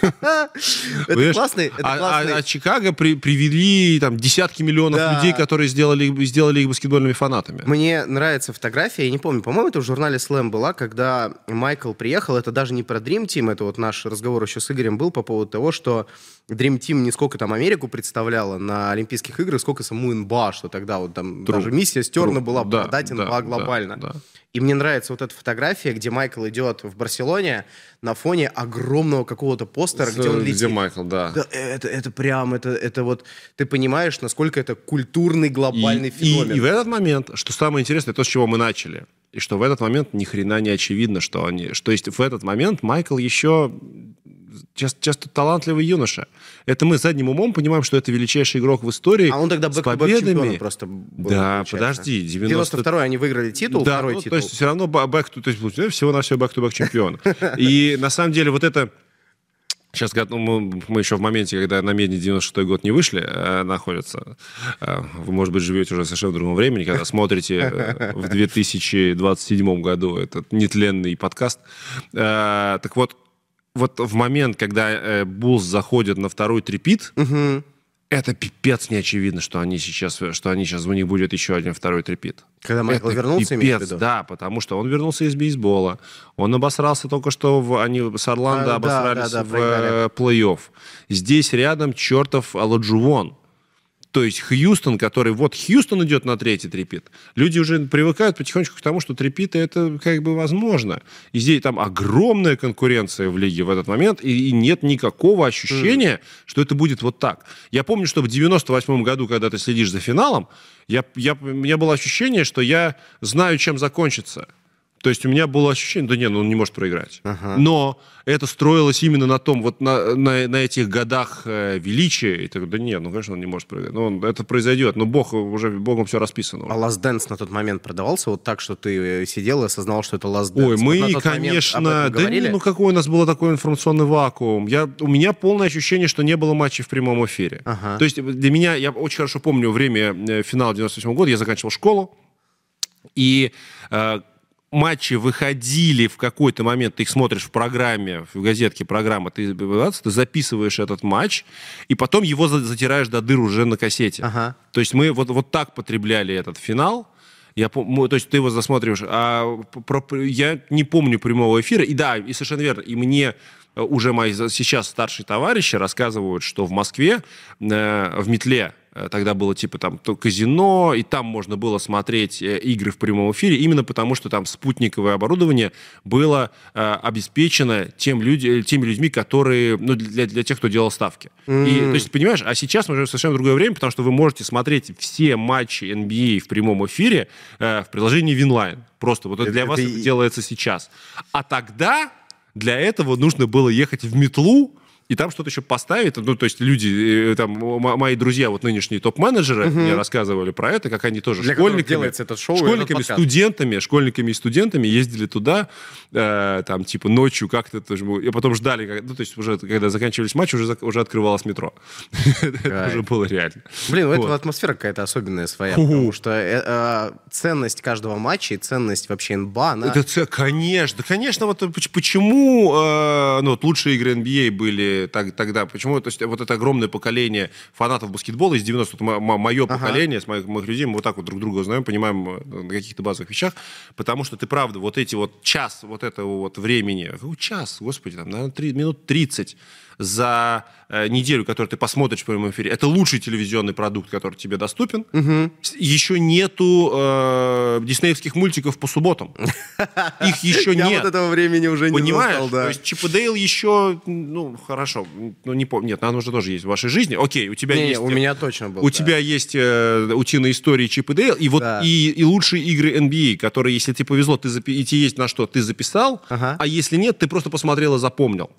[SPEAKER 1] Это классный, это
[SPEAKER 2] а,
[SPEAKER 1] классный.
[SPEAKER 2] А, а Чикаго при, привели там десятки миллионов людей, которые сделали, сделали их баскетбольными фанатами.
[SPEAKER 1] Мне нравится фотография, я не помню, по-моему, это в журнале Slam была, когда Майкл приехал, это даже не про Dream Team, это вот наш разговор еще с Игорем был по поводу того, что Dream Team не сколько там Америку представляла на Олимпийских играх, сколько саму НБА, что тогда вот там True. даже миссия Стерна была да, продать НБА да, глобально. Да, да. И мне нравится вот эта фотография, где Майкл идет в Барселоне на фоне огромного какого-то постера, С, где он летит.
[SPEAKER 2] Где Майкл, да. да
[SPEAKER 1] это, это прям, это, это вот, ты понимаешь, насколько это культурный глобальный
[SPEAKER 2] и,
[SPEAKER 1] феномен.
[SPEAKER 2] И, и в этот момент, что самое интересное, то, с чего мы начали, и что в этот момент ни хрена не очевидно, что они... Что есть в этот момент Майкл еще часто, часто талантливый юноша. Это мы задним умом понимаем, что это величайший игрок в истории.
[SPEAKER 1] А он тогда
[SPEAKER 2] с победами.
[SPEAKER 1] просто
[SPEAKER 2] был, Да, получается. подожди.
[SPEAKER 1] 90... 92-й они выиграли титул,
[SPEAKER 2] да,
[SPEAKER 1] второй
[SPEAKER 2] ну,
[SPEAKER 1] титул.
[SPEAKER 2] То есть все равно бэк то есть всего на все back-to-back чемпион. И на самом деле вот это Сейчас ну, мы, мы еще в моменте, когда на Медне 96 год не вышли, э, находятся. Э, вы, может быть, живете уже совершенно в другом времени, когда смотрите э, в 2027 году этот нетленный подкаст. Э, так вот, вот в момент, когда э, Булls заходят на второй трепит, угу. Это пипец не очевидно, что они сейчас, что они сейчас у них будет еще один второй трепит.
[SPEAKER 1] Когда Майкл
[SPEAKER 2] это
[SPEAKER 1] вернулся,
[SPEAKER 2] пипец, да, потому что он вернулся из бейсбола, он обосрался только что, в, они с Орландо а, обосрались да, да, да, в э, плей-офф. Здесь рядом чертов Аладжувон то есть Хьюстон, который... Вот Хьюстон идет на третий трепит. Люди уже привыкают потихонечку к тому, что трепиты это как бы возможно. И здесь там огромная конкуренция в лиге в этот момент, и, и нет никакого ощущения, mm. что это будет вот так. Я помню, что в 98 году, когда ты следишь за финалом, я, я, у меня было ощущение, что я знаю, чем закончится. То есть у меня было ощущение, да нет, ну он не может проиграть. Ага. Но это строилось именно на том, вот на, на, на этих годах э, величия. И так, да нет, ну конечно он не может проиграть. Ну, он, это произойдет, но Бог уже Богом все расписано.
[SPEAKER 1] А Last Dance на тот момент продавался вот так, что ты э, сидел и осознал, что это Last Dance?
[SPEAKER 2] Ой, мы, вот конечно, да не, ну какой у нас был такой информационный вакуум. Я, у меня полное ощущение, что не было матчей в прямом эфире. Ага. То есть для меня, я очень хорошо помню время финала 98 года, я заканчивал школу, и э, матчи выходили в какой-то момент, ты их смотришь в программе, в газетке программа, ты, ты записываешь этот матч, и потом его затираешь до дыр уже на кассете. Ага. То есть мы вот, вот так потребляли этот финал. Я, то есть ты его засматриваешь. А про, я не помню прямого эфира. И да, и совершенно верно. И мне уже мои сейчас старшие товарищи рассказывают, что в Москве э, в метле Э, тогда было типа там то казино, и там можно было смотреть э, игры в прямом эфире, именно потому что там спутниковое оборудование было э, обеспечено тем люди, теми людьми, которые, ну, для, для тех, кто делал ставки. Mm-hmm. И, то есть, понимаешь, а сейчас мы живем в совершенно другое время, потому что вы можете смотреть все матчи NBA в прямом эфире э, в приложении Winline. Просто вот это, для это вас и... это делается сейчас. А тогда для этого нужно было ехать в метлу, и там что-то еще поставить. Ну, то есть люди, э, там, мои друзья, вот нынешние топ-менеджеры, угу. мне рассказывали про это, как они тоже
[SPEAKER 1] Для школьниками, делается этот шоу
[SPEAKER 2] школьниками, студентами, школьниками и студентами ездили туда, э, там, типа, ночью как-то, и потом ждали, ну, то есть уже, когда заканчивались матчи, уже, уже открывалось метро. Это уже было реально.
[SPEAKER 1] Блин, у этого атмосфера какая-то особенная своя, потому что э, э, ценность каждого матча и ценность вообще НБА, она...
[SPEAKER 2] Это, конечно, конечно, вот почему, ну, вот лучшие игры NBA были так, тогда? Почему? То есть вот это огромное поколение фанатов баскетбола из 90 мое ага. поколение, с моих, моих людей, мы вот так вот друг друга знаем, понимаем э, на каких-то базовых вещах, потому что ты правда, вот эти вот час вот этого вот времени, час, господи, там, наверное, 3, минут 30 за э, неделю, которую ты посмотришь в прямом эфире, это лучший телевизионный продукт, который тебе доступен. Угу. Еще нету э, диснеевских мультиков по субботам. Их еще нет.
[SPEAKER 1] Я вот этого времени уже не
[SPEAKER 2] Понимаешь? То есть Чип и Дейл еще, ну, хорошо, ну, не помню. Нет, она уже тоже есть в вашей жизни. Окей, у тебя
[SPEAKER 1] не,
[SPEAKER 2] есть...
[SPEAKER 1] у меня точно был,
[SPEAKER 2] У да. тебя есть э, утиные истории Чип и Дейл, и вот да. и, и лучшие игры NBA, а, которые, если тебе повезло, ты запи- и тебе есть на что, ты записал, а если нет, ты просто посмотрел и запомнил.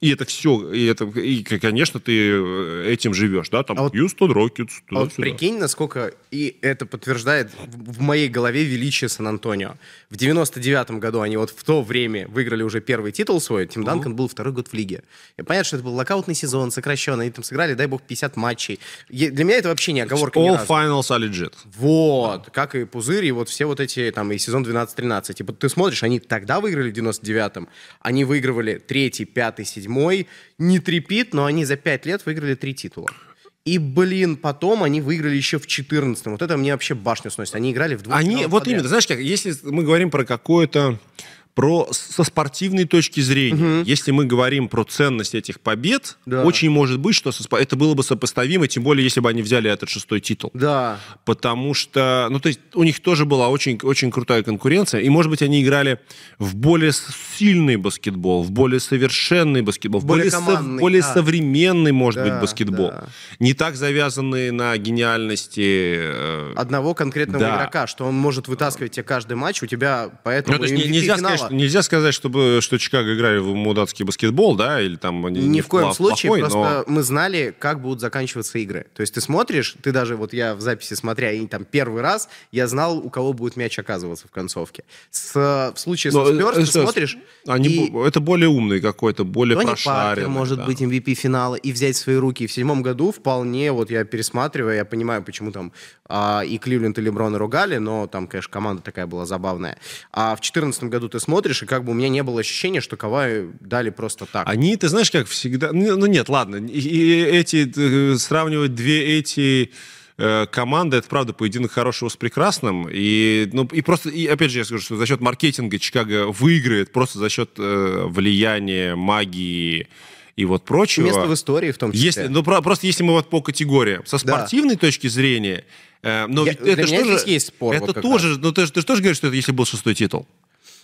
[SPEAKER 2] И это все, и это, и, конечно, ты э, этим живешь, да, там, а вот, Houston Rockets,
[SPEAKER 1] а вот прикинь, насколько, и это подтверждает в, моей голове величие Сан-Антонио. В 99-м году они вот в то время выиграли уже первый титул свой, Тим Данкан был второй год в лиге. И понятно, что это был локаутный сезон, сокращенный, они там сыграли, дай бог, 50 матчей. И для меня это вообще не оговорка
[SPEAKER 2] All finals are legit.
[SPEAKER 1] Вот, как и Пузырь, и вот все вот эти, там, и сезон 12-13. Типа ты смотришь, они тогда выиграли в 99-м, они выигрывали третий, пятый, седьмой, седьмой. Не трепит, но они за пять лет выиграли три титула. И, блин, потом они выиграли еще в 14 Вот это мне вообще башню сносит. Они играли в двух
[SPEAKER 2] Они, вот подряд. именно, знаешь как, если мы говорим про какое-то про со спортивной точки зрения, угу. если мы говорим про ценность этих побед, да. очень может быть, что это было бы сопоставимо, тем более, если бы они взяли этот шестой титул.
[SPEAKER 1] Да.
[SPEAKER 2] Потому что, ну, то есть у них тоже была очень, очень крутая конкуренция, и, может быть, они играли в более сильный баскетбол, в более совершенный баскетбол, в более, со, более да. современный, может да, быть, баскетбол. Да. Не так завязанный на гениальности...
[SPEAKER 1] Э... Одного конкретного да. игрока, что он может вытаскивать тебе каждый матч, у тебя поэтому... Ну, то есть
[SPEAKER 2] нельзя сказать, нельзя сказать, чтобы, что Чикаго играли в мудацкий баскетбол, да, или там...
[SPEAKER 1] Ни, ни в коем случае, плохой, просто но... мы знали, как будут заканчиваться игры. То есть ты смотришь, ты даже, вот я в записи смотря, и там первый раз, я знал, у кого будет мяч оказываться в концовке. С, в случае но, со Спёрс ты смотришь...
[SPEAKER 2] Они, и... Это более умный какой-то, более Тони прошаренный. Паркер
[SPEAKER 1] может да. быть MVP финала и взять в свои руки. В седьмом году вполне, вот я пересматриваю, я понимаю, почему там а, и Кливленд, и Леброн ругали, но там, конечно, команда такая была забавная. А в четырнадцатом году ты смотришь, и как бы у меня не было ощущения, что Кавай дали просто так.
[SPEAKER 2] Они, ты знаешь, как всегда... Ну, ну нет, ладно. И, эти... Э, сравнивать две эти э, команды, это правда поединок хорошего с прекрасным. И, ну, и просто, и опять же, я скажу, что за счет маркетинга Чикаго выиграет просто за счет э, влияния, магии и вот прочего.
[SPEAKER 1] Место в истории в том числе.
[SPEAKER 2] Если, ну, про, просто если мы вот по категориям, со спортивной да. точки зрения, э, но я, ведь это что же...
[SPEAKER 1] есть спор.
[SPEAKER 2] Это вот тоже, ну ты, ты же тоже говоришь, что это если был шестой титул.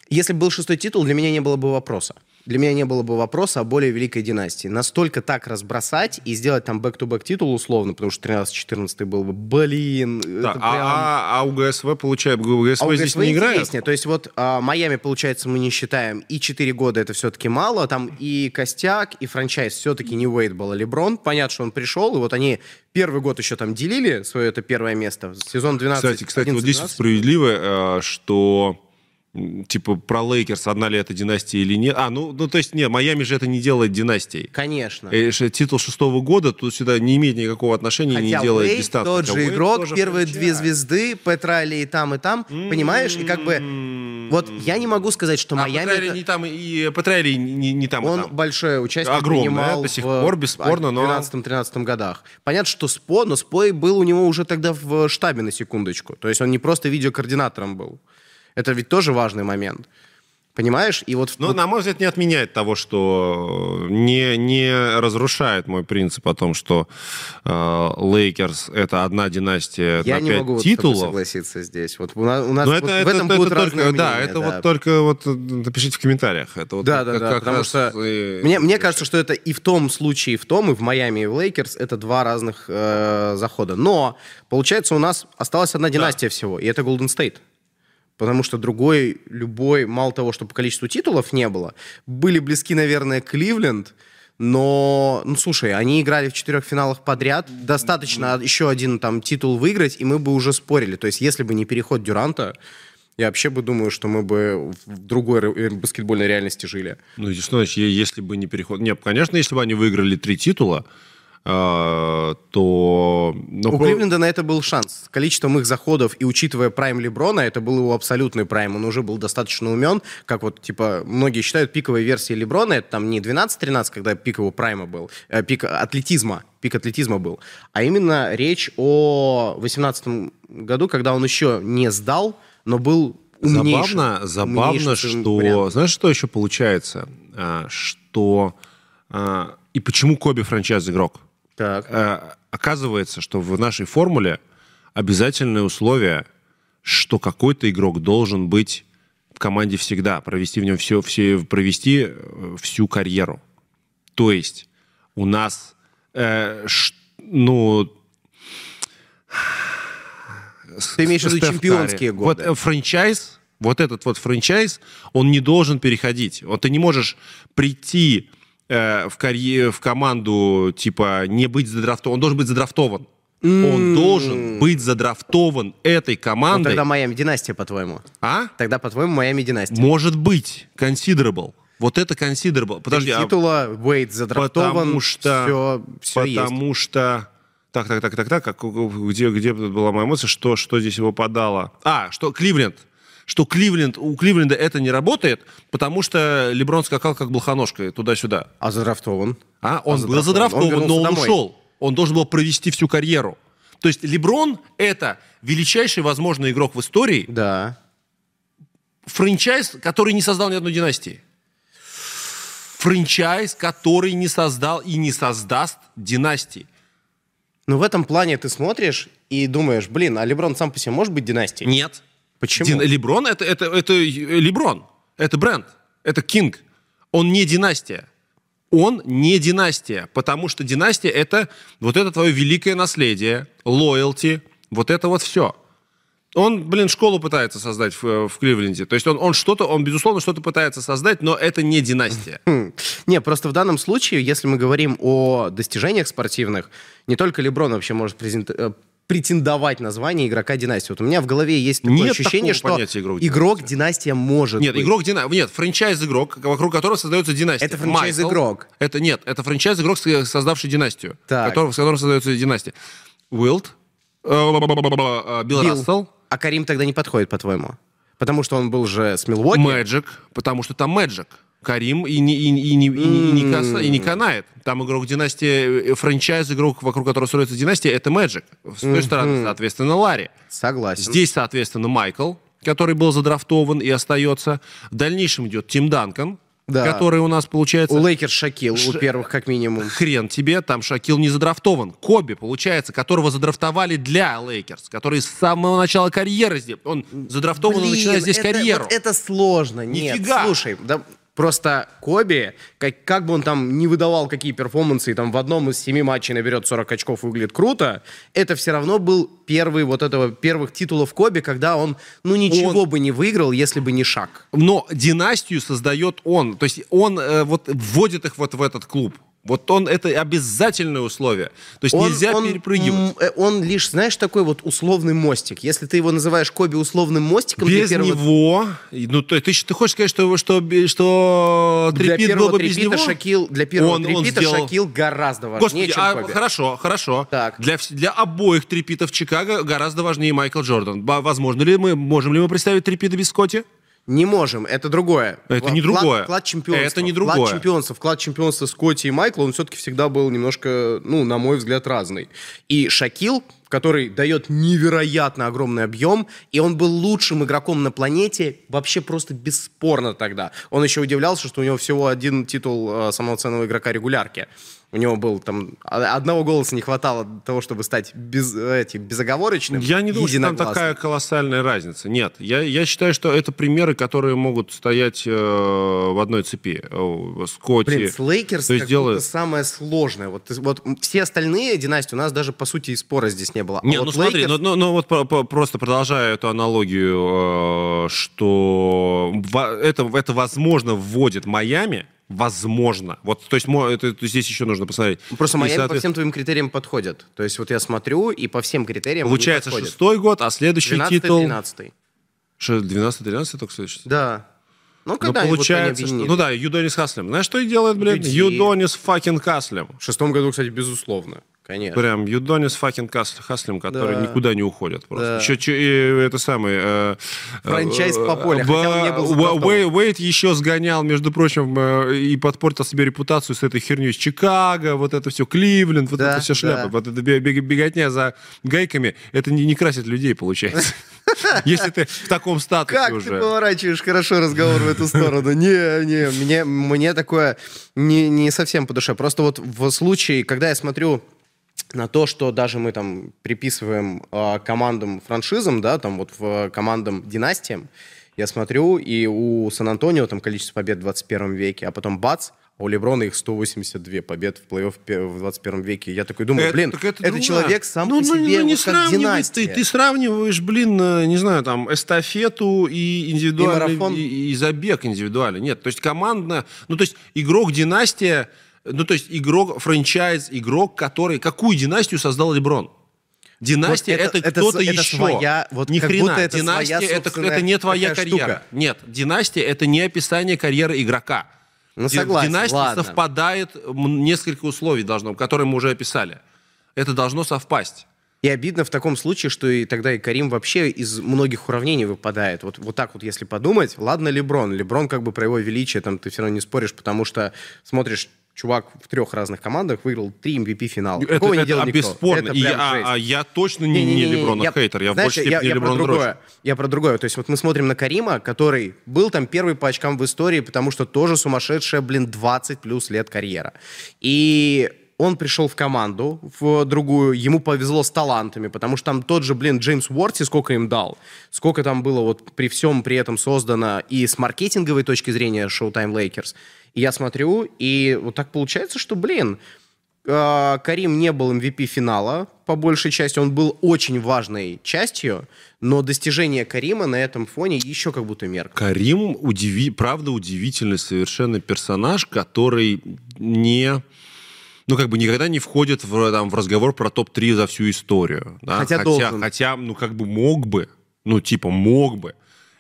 [SPEAKER 1] Если бы был шестой титул, для меня не было бы вопроса. Для меня не было бы вопроса о более великой династии. Настолько так разбросать и сделать там back-to-back титул условно, потому что 13-14 был бы, блин.
[SPEAKER 2] Да, а, прям... а, а у ГСВ, получается, ГСВ, а у здесь ГСВ не играет?
[SPEAKER 1] То есть вот а, Майами, получается, мы не считаем, и 4 года это все-таки мало, там и костяк, и franchise все-таки не Уэйд был, а Леброн. Понятно, что он пришел, и вот они первый год еще там делили свое это первое место. Сезон 12
[SPEAKER 2] Кстати, кстати 11, вот здесь справедливо, э, что типа про Лейкерс, одна ли это династия или нет. А, ну, ну то есть, нет, Майами же это не делает династией.
[SPEAKER 1] Конечно.
[SPEAKER 2] И, титул шестого года тут сюда не имеет никакого отношения, Хотя не делает Уэйд, дистанцию.
[SPEAKER 1] тот же игрок, первые две звезды, Петрали и там, и там, mm-hmm. понимаешь? И как бы, вот я не могу сказать, что а Майами...
[SPEAKER 2] Петрали это... не там, и Петрали не, не там,
[SPEAKER 1] Он
[SPEAKER 2] и там.
[SPEAKER 1] большое участие
[SPEAKER 2] Огромное, принимал до сих пор, бесспорно,
[SPEAKER 1] но... В 12-13 годах. Понятно, что Спо, но Спой был у него уже тогда в штабе на секундочку. То есть он не просто видеокоординатором был. Это ведь тоже важный момент. Понимаешь? И вот... Вот...
[SPEAKER 2] на мой взгляд, не отменяет того, что не, не разрушает мой принцип о том, что Лейкерс э, это одна династия
[SPEAKER 1] Я
[SPEAKER 2] на
[SPEAKER 1] не
[SPEAKER 2] 5
[SPEAKER 1] могу
[SPEAKER 2] титулов.
[SPEAKER 1] Вот согласиться здесь. Вот у нас, у нас
[SPEAKER 2] Но
[SPEAKER 1] вот
[SPEAKER 2] это,
[SPEAKER 1] в
[SPEAKER 2] это,
[SPEAKER 1] этом
[SPEAKER 2] это,
[SPEAKER 1] будут
[SPEAKER 2] это
[SPEAKER 1] разные
[SPEAKER 2] только,
[SPEAKER 1] мнения,
[SPEAKER 2] Да, это
[SPEAKER 1] да.
[SPEAKER 2] вот только вот напишите в комментариях. Это вот
[SPEAKER 1] Да,
[SPEAKER 2] как,
[SPEAKER 1] да, да,
[SPEAKER 2] как
[SPEAKER 1] потому что
[SPEAKER 2] и-
[SPEAKER 1] мне, мне кажется, что это и в том случае, и в том, и в Майами, и в Лейкерс это два разных э, захода. Но, получается, у нас осталась одна династия всего, и это Golden State. Потому что другой, любой, мало того, что по количеству титулов не было, были близки, наверное, Кливленд, но, ну, слушай, они играли в четырех финалах подряд, достаточно еще один там титул выиграть, и мы бы уже спорили. То есть, если бы не переход Дюранта, я вообще бы думаю, что мы бы в другой ре- баскетбольной реальности жили.
[SPEAKER 2] Ну, что значит, если бы не переход... Нет, конечно, если бы они выиграли три титула, э, то... ну,
[SPEAKER 1] У
[SPEAKER 2] по-
[SPEAKER 1] Кливленда на это был шанс. С количеством их заходов и учитывая прайм Леброна, это был его абсолютный прайм. Он уже был достаточно умен, как вот, типа, многие считают пиковой версией Леброна, это там не 12-13, когда пик его прайма был, э, пик атлетизма, пик атлетизма был, а именно речь о 18 году, когда он еще не сдал, но был умнейшим.
[SPEAKER 2] Забавно, забавно,
[SPEAKER 1] умнейшим
[SPEAKER 2] что...
[SPEAKER 1] вариантом.
[SPEAKER 2] Знаешь, что еще получается? А, Что... а, И почему Коби франчайз-игрок?
[SPEAKER 1] Так.
[SPEAKER 2] Э, Оказывается, что в нашей формуле обязательное условие, что какой-то игрок должен быть в команде всегда, провести в нем все, все провести э, всю карьеру. То есть у нас, э, ш- ну,
[SPEAKER 1] Ты имеешь в виду чемпионские
[SPEAKER 2] Карри.
[SPEAKER 1] годы?
[SPEAKER 2] Вот э, франчайз, вот этот вот франчайз, он не должен переходить. Вот ты не можешь прийти э, в, карье- в команду, типа, не быть задрафтован. Он должен быть задрафтован. Он должен быть задрафтован этой
[SPEAKER 1] Ну,
[SPEAKER 2] командой.
[SPEAKER 1] тогда Майами династия, по-твоему.
[SPEAKER 2] А?
[SPEAKER 1] Тогда, по-твоему, Майами династия.
[SPEAKER 2] Может быть. Considerable. Вот это considerable. Подожди,
[SPEAKER 1] Три
[SPEAKER 2] а
[SPEAKER 1] титула, Уэйд задрафтован,
[SPEAKER 2] потому что,
[SPEAKER 1] все, все есть.
[SPEAKER 2] потому что... Так, так, так, так, так, как, где, где была моя мысль, что, что здесь его подало? А, что Кливленд. Что Кливленд, у Кливленда это не работает, потому что Леброн скакал как блохоножка туда-сюда.
[SPEAKER 1] А задрафтован?
[SPEAKER 2] А, он
[SPEAKER 1] А
[SPEAKER 2] был
[SPEAKER 1] задрафтован. Он
[SPEAKER 2] но он
[SPEAKER 1] домой.
[SPEAKER 2] ушел. Он должен был провести всю карьеру. То есть Леброн — это величайший возможный игрок в истории,
[SPEAKER 1] Да.
[SPEAKER 2] франчайз, который не создал ни одной династии. Франчайз, который не создал и не создаст династии.
[SPEAKER 1] Ну, в этом плане ты смотришь и думаешь, блин, а Леброн сам по себе может быть династией?
[SPEAKER 2] Нет.
[SPEAKER 1] Почему?
[SPEAKER 2] Дин- Леброн это, это, это Леброн. Это бренд. Это Кинг. Он не династия. Он не династия. Потому что династия это вот это твое великое наследие, лоялти, вот это вот все. Он, блин, школу пытается создать в, в Кливленде. То есть он, он что-то, он, безусловно, что-то пытается создать, но это не династия.
[SPEAKER 1] Не, просто в данном случае, если мы говорим о достижениях спортивных, не только Леброн вообще может презент- э, претендовать на звание игрока династии. Вот у меня в голове есть такое
[SPEAKER 2] Нет
[SPEAKER 1] ощущение, что
[SPEAKER 2] игрок
[SPEAKER 1] игрок династия может
[SPEAKER 2] Нет,
[SPEAKER 1] быть.
[SPEAKER 2] игрок дина... Нет, франчайз-игрок, вокруг которого создается династия.
[SPEAKER 1] Это франчайз-игрок.
[SPEAKER 2] Это нет, это франчайз-игрок, создавший династию.
[SPEAKER 1] Так.
[SPEAKER 2] Которого, с которым создается династия. Уилт, э, Билл
[SPEAKER 1] Билл.
[SPEAKER 2] Рассел,
[SPEAKER 1] А Карим тогда не подходит, по-твоему? Потому что он был же с Милуоки.
[SPEAKER 2] Мэджик, потому что там Мэджик. Карим и не, и, и не, и и не каса- и не канает. Там игрок династии, э, franchise, игрок, вокруг которого строится династия, это Мэджик. С той стороны, соответственно, Ларри.
[SPEAKER 1] Согласен.
[SPEAKER 2] Здесь, соответственно, Майкл, который был задрафтован и остается. В дальнейшем идет Тим Данкан,
[SPEAKER 1] Да.
[SPEAKER 2] который у нас получается...
[SPEAKER 1] У Лейкерс Шакил, у
[SPEAKER 2] Ш-
[SPEAKER 1] первых как минимум.
[SPEAKER 2] Хрен тебе, там Шакил не задрафтован. Коби, получается, которого задрафтовали для Лейкерс, который с самого начала карьеры здесь. Он задрафтован, он
[SPEAKER 1] Блин,
[SPEAKER 2] начинает здесь
[SPEAKER 1] это,
[SPEAKER 2] карьеру.
[SPEAKER 1] вот это сложно. Нет,
[SPEAKER 2] Нифига.
[SPEAKER 1] слушай, да, просто Коби, как, как бы он там не выдавал какие перформансы, и там в одном из семи матчей наберет 40 очков, выглядит круто, это все равно был первый вот этого первых титулов Коби, когда он, ну, ничего
[SPEAKER 2] Он-
[SPEAKER 1] бы не выиграл, если бы не шаг.
[SPEAKER 2] Но династию создает он. То есть он э, вот вводит их вот в этот клуб. Вот он, это обязательное условие. То есть
[SPEAKER 1] Он-
[SPEAKER 2] нельзя
[SPEAKER 1] он,
[SPEAKER 2] перепрыгивать.
[SPEAKER 1] э, Он лишь, знаешь, такой вот условный мостик. Если ты его называешь Коби условным мостиком
[SPEAKER 2] Без
[SPEAKER 1] первого...
[SPEAKER 2] него, ну ты, ты, ты хочешь сказать, что, что, что
[SPEAKER 1] Для первого
[SPEAKER 2] был бы без него?
[SPEAKER 1] Шакил, для первого
[SPEAKER 2] Он- он
[SPEAKER 1] трипита
[SPEAKER 2] сделал-
[SPEAKER 1] Шакил гораздо важнее,
[SPEAKER 2] Господи,
[SPEAKER 1] чем
[SPEAKER 2] а,
[SPEAKER 1] Коби.
[SPEAKER 2] хорошо, хорошо.
[SPEAKER 1] Так.
[SPEAKER 2] Для, для обоих трипитов Чикаго гораздо важнее Майкл Джордан. Возможно ли мы, можем ли мы представить трипита без Скотти?
[SPEAKER 1] Не можем, это другое.
[SPEAKER 2] Это
[SPEAKER 1] Вклад-
[SPEAKER 2] не другое.
[SPEAKER 1] Вклад чемпионства.
[SPEAKER 2] Это не
[SPEAKER 1] Вклад
[SPEAKER 2] другое.
[SPEAKER 1] чемпионства, вклад чемпионства Скотти и Майкла, он все-таки всегда был немножко, ну, на мой взгляд, разный. И Шакил, который дает невероятно огромный объем, и он был лучшим игроком на планете вообще просто бесспорно тогда. Он еще удивлялся, что у него всего один титул э, самого ценного игрока регулярки. У него был там одного голоса не хватало для того, чтобы стать без, эти, безоговорочным.
[SPEAKER 2] Я не думаю, что там такая колоссальная разница. Нет, я, я считаю, что это примеры, которые могут стоять э, в одной цепи. Скотти.
[SPEAKER 1] Блин, с Лейкерс как делает... самое сложное. Вот, вот все остальные династии у нас даже по сути и спора здесь не было.
[SPEAKER 2] А нет, вот ну Lakers... смотри, ну, ну, ну вот по, по, просто продолжая эту аналогию, э, что это, это возможно вводит Майами Возможно. Вот, то есть это, это, здесь еще нужно посмотреть.
[SPEAKER 1] Просто Майами соответ... по всем твоим критериям подходят. То есть вот я смотрю, и по всем критериям
[SPEAKER 2] Получается шестой год, а следующий 12 титул...
[SPEAKER 1] 12
[SPEAKER 2] 12-13 только следующий?
[SPEAKER 1] Да.
[SPEAKER 2] Ну, когда ну, получается, что... Ну да, Юдонис Хаслем. Знаешь, что и делает, блин? Юдонис факин Хаслем.
[SPEAKER 1] В шестом году, кстати, безусловно. Конечно.
[SPEAKER 2] Прям Юдонис факин Хаслем, который да. никуда не уходит просто. Да. Еще и, это самое... Э,
[SPEAKER 1] Франчайз по полю,
[SPEAKER 2] Уэйт еще сгонял, между прочим, э, и подпортил себе репутацию с этой херней. Чикаго, вот это все, Кливленд, вот да, это все шляпы. Да. Вот эта беготня за гайками, это не, не красит людей, получается. Если ты в таком статусе
[SPEAKER 1] как
[SPEAKER 2] уже.
[SPEAKER 1] Как ты поворачиваешь хорошо разговор в эту сторону? Не, не, мне, мне такое не, не совсем по душе. Просто вот в случае, когда я смотрю на то, что даже мы там приписываем э, командам франшизам, да, там вот в командам династиям, я смотрю, и у Сан-Антонио там количество побед в 21 веке, а потом бац, а у Леброна их 182 побед в плей-офф в 21 веке. Я такой думаю, это, блин, это, это человек сам ну, по ну, себе ну, не вот как династия.
[SPEAKER 2] Ты, ты сравниваешь, блин, э, не знаю, там, эстафету и индивидуальный, и, и, и забег индивидуальный. Нет, то есть командно, ну, то есть игрок династия, ну, то есть игрок, франчайз, игрок, который... Какую династию создал Леброн? Династия вот это, это кто-то это еще. Своя, вот Ни хрена. Это династия своя, это, это не твоя карьера. Штука. Нет, династия это не описание карьеры игрока.
[SPEAKER 1] Ну, согласен,
[SPEAKER 2] Династия
[SPEAKER 1] ладно.
[SPEAKER 2] совпадает, несколько условий должно, которые мы уже описали. Это должно совпасть.
[SPEAKER 1] И обидно в таком случае, что и тогда и Карим вообще из многих уравнений выпадает. Вот, вот так вот, если подумать, ладно, Леброн. Леброн как бы про его величие там ты все равно не споришь, потому что смотришь чувак в трех разных командах выиграл три MVP финала.
[SPEAKER 2] Это, Такого это, не делал это бесспорно. Это я, а, а я точно не, не, не, не Леброна я, хейтер. Я знаешь, в большей степени я, я Леброн про другое.
[SPEAKER 1] Я про другое. То есть вот мы смотрим на Карима, который был там первый по очкам в истории, потому что тоже сумасшедшая, блин, 20 плюс лет карьера. И он пришел в команду, в другую, ему повезло с талантами, потому что там тот же, блин, Джеймс Уорти сколько им дал, сколько там было вот при всем при этом создано и с маркетинговой точки зрения Showtime Lakers, и я смотрю, и вот так получается, что, блин, э, Карим не был MVP финала, по большей части, он был очень важной частью, но достижение Карима на этом фоне еще как будто мерк.
[SPEAKER 2] Карим, удиви... правда, удивительный совершенно персонаж, который не ну, как бы никогда не входит в, там, в разговор про топ-3 за всю историю. Да?
[SPEAKER 1] Хотя, хотя должен.
[SPEAKER 2] Хотя, ну, как бы мог бы, ну, типа, мог бы.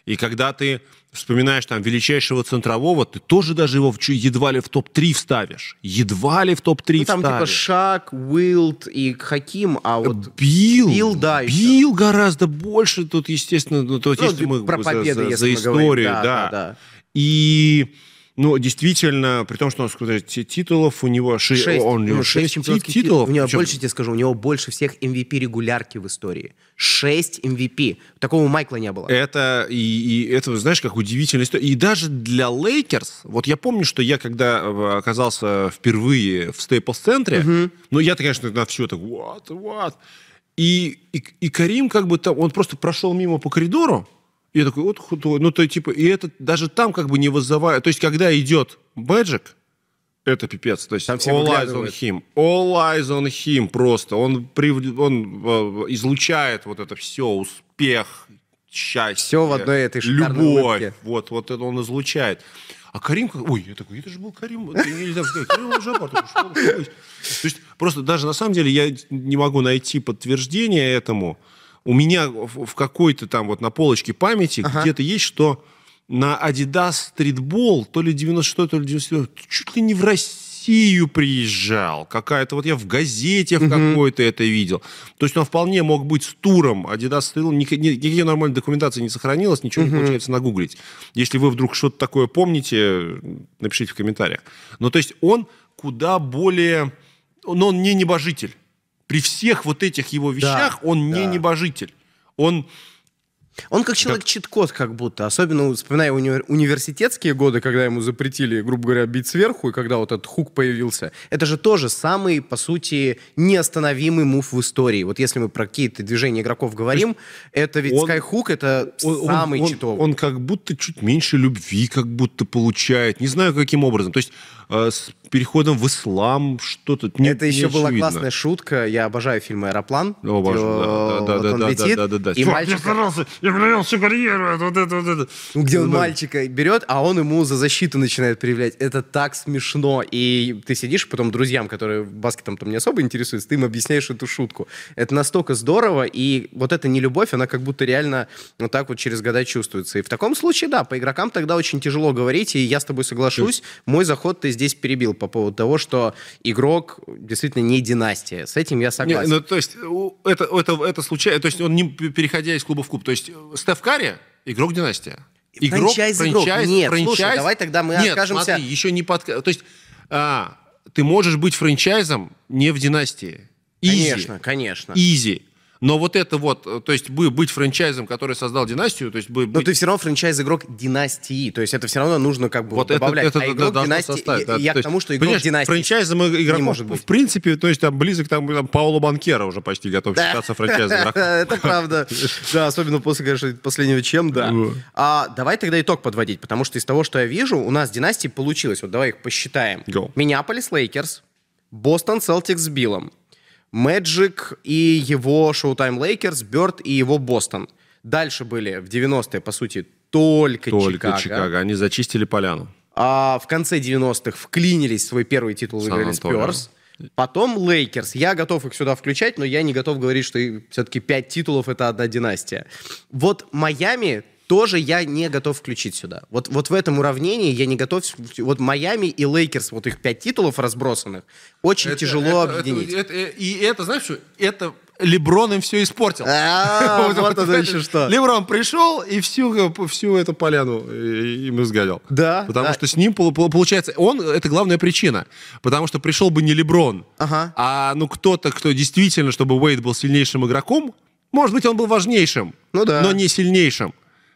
[SPEAKER 2] И когда ты вспоминаешь там величайшего центрового, ты тоже даже его в, едва ли в топ-3 вставишь. Едва ли в топ-3 ну,
[SPEAKER 1] там типа
[SPEAKER 2] вставишь.
[SPEAKER 1] типа Шак, Уилт и Хаким, а вот...
[SPEAKER 2] Билл. Билл, да. Билл еще. гораздо больше тут, естественно, ну, то, ну, если мы
[SPEAKER 1] про победы,
[SPEAKER 2] за, за, за историю, да, да. да, да. И ну, действительно, при том, что он сказать, титулов у него ши...
[SPEAKER 1] шесть,
[SPEAKER 2] он, у
[SPEAKER 1] него шесть чемпионских титулов. У него Причем... больше тебе скажу, у него больше всех MVP регулярки в истории. Шесть MVP. Такого у Майкла не было.
[SPEAKER 2] Это, и, и это, знаешь, как удивительная история. И даже для Лейкерс, вот я помню, что я, когда э, оказался впервые в Стейплс-центре, угу. ну, я-то, конечно, на все так, what, what. И, и, и Карим как бы там, он просто прошел мимо по коридору, я такой, вот худой. Ну, то типа, и это даже там как бы не вызывает. То есть, когда идет Бэджик, это пипец. То есть,
[SPEAKER 1] там all eyes
[SPEAKER 2] on him. All eyes on him просто. Он, прив... он э, излучает вот это все, успех, счастье.
[SPEAKER 1] Все в одной этой
[SPEAKER 2] Любовь. Улыбке. Вот, вот это он излучает. А Карим, ой, я такой, это же был Карим, нельзя сказать, Карим Жабар, То есть просто даже на самом деле я не могу найти подтверждение этому, у меня в какой-то там вот на полочке памяти ага. где-то есть, что на Adidas стритбол, то ли 96 то ли 97 чуть ли не в Россию приезжал. Какая-то, вот я в газете в какой-то это видел. То есть он вполне мог быть с туром Adidas стритбол. Никакие нормальной документации не сохранилось, ничего не получается нагуглить. Если вы вдруг что-то такое помните, напишите в комментариях. Ну, то есть он куда более... Но он не небожитель. При всех вот этих его вещах да, он да. не небожитель. Он
[SPEAKER 1] он как человек чит-код как будто, особенно вспоминая уни- университетские годы, когда ему запретили, грубо говоря, бить сверху, и когда вот этот хук появился. Это же тоже самый, по сути, неостановимый мув в истории. Вот если мы про какие-то движения игроков говорим, это ведь он, Skyhook это он, самый
[SPEAKER 2] он,
[SPEAKER 1] читовый.
[SPEAKER 2] Он, он как будто чуть меньше любви как будто получает. Не знаю, каким образом. То есть э, с переходом в ислам что-то
[SPEAKER 1] не Это еще не была классная шутка. Я обожаю фильмы «Аэроплан». Боже, да, да, да, да, летит, да, да, да, да. И мальчик... Я провел всю карьеру. Вот это, вот это. Где он да. мальчика берет, а он ему за защиту начинает проявлять. Это так смешно. И ты сидишь, потом друзьям, которые баскетом там не особо интересуются, ты им объясняешь эту шутку. Это настолько здорово, и вот эта нелюбовь, она как будто реально вот так вот через года чувствуется. И в таком случае, да, по игрокам тогда очень тяжело говорить, и я с тобой соглашусь. Мой заход ты здесь перебил по поводу того, что игрок действительно не династия. С этим я согласен.
[SPEAKER 2] Не, ну, то есть это, это, это случайно, то есть он не переходя из клуба в клуб. То есть Стеф Карри игрок династия.
[SPEAKER 1] Игрок, франчайз, франчайз, Нет, франчайз. Слушай, давай тогда мы Нет, откажемся...
[SPEAKER 2] смотри, еще не под... То есть а, ты можешь быть франчайзом не в династии.
[SPEAKER 1] Изи. Конечно, конечно.
[SPEAKER 2] Изи. Но вот это вот, э, то есть быть франчайзом, который создал династию, то есть быть...
[SPEAKER 1] Но ты все равно франчайз-игрок династии, то есть это все равно нужно как бы вот добавлять. Это, это, а игрок да, династии, составить, да, я к тому, что игрок династии
[SPEAKER 2] франчайзом игроков, не может быть. в принципе, то есть там близок там, там Пауло Банкера уже почти готов считаться франчайзом
[SPEAKER 1] Это правда. Да, особенно после, конечно, последнего чем, да. А давай тогда итог подводить, потому что из того, что я вижу, у нас династии получилось. Вот давай их посчитаем. Миннеаполис Лейкерс, Бостон Селтикс с Биллом, Мэджик и его Showtime Lakers, Бёрд и его Бостон. Дальше были в 90-е, по сути, только, только Чикаго. Чикаго.
[SPEAKER 2] Они зачистили поляну.
[SPEAKER 1] А в конце 90-х вклинились свой первый титул, выиграли Спёрс. Потом Лейкерс. Я готов их сюда включать, но я не готов говорить, что все-таки пять титулов — это одна династия. Вот Майами тоже я не готов включить сюда. Вот, вот в этом уравнении я не готов... Вот Майами и Лейкерс, вот их пять титулов разбросанных, очень это, тяжело это, объединить.
[SPEAKER 2] Это, это, и это, знаешь, что это Леброн им все испортил.
[SPEAKER 1] А, вот это еще что.
[SPEAKER 2] Леброн пришел и всю, всю эту поляну им изгадил.
[SPEAKER 1] Да.
[SPEAKER 2] Потому что с ним, получается, он, это главная причина. Потому что пришел бы не Леброн, а ну кто-то, кто действительно, чтобы Уэйд был сильнейшим игроком, может быть, он был важнейшим, ну, да. но не сильнейшим.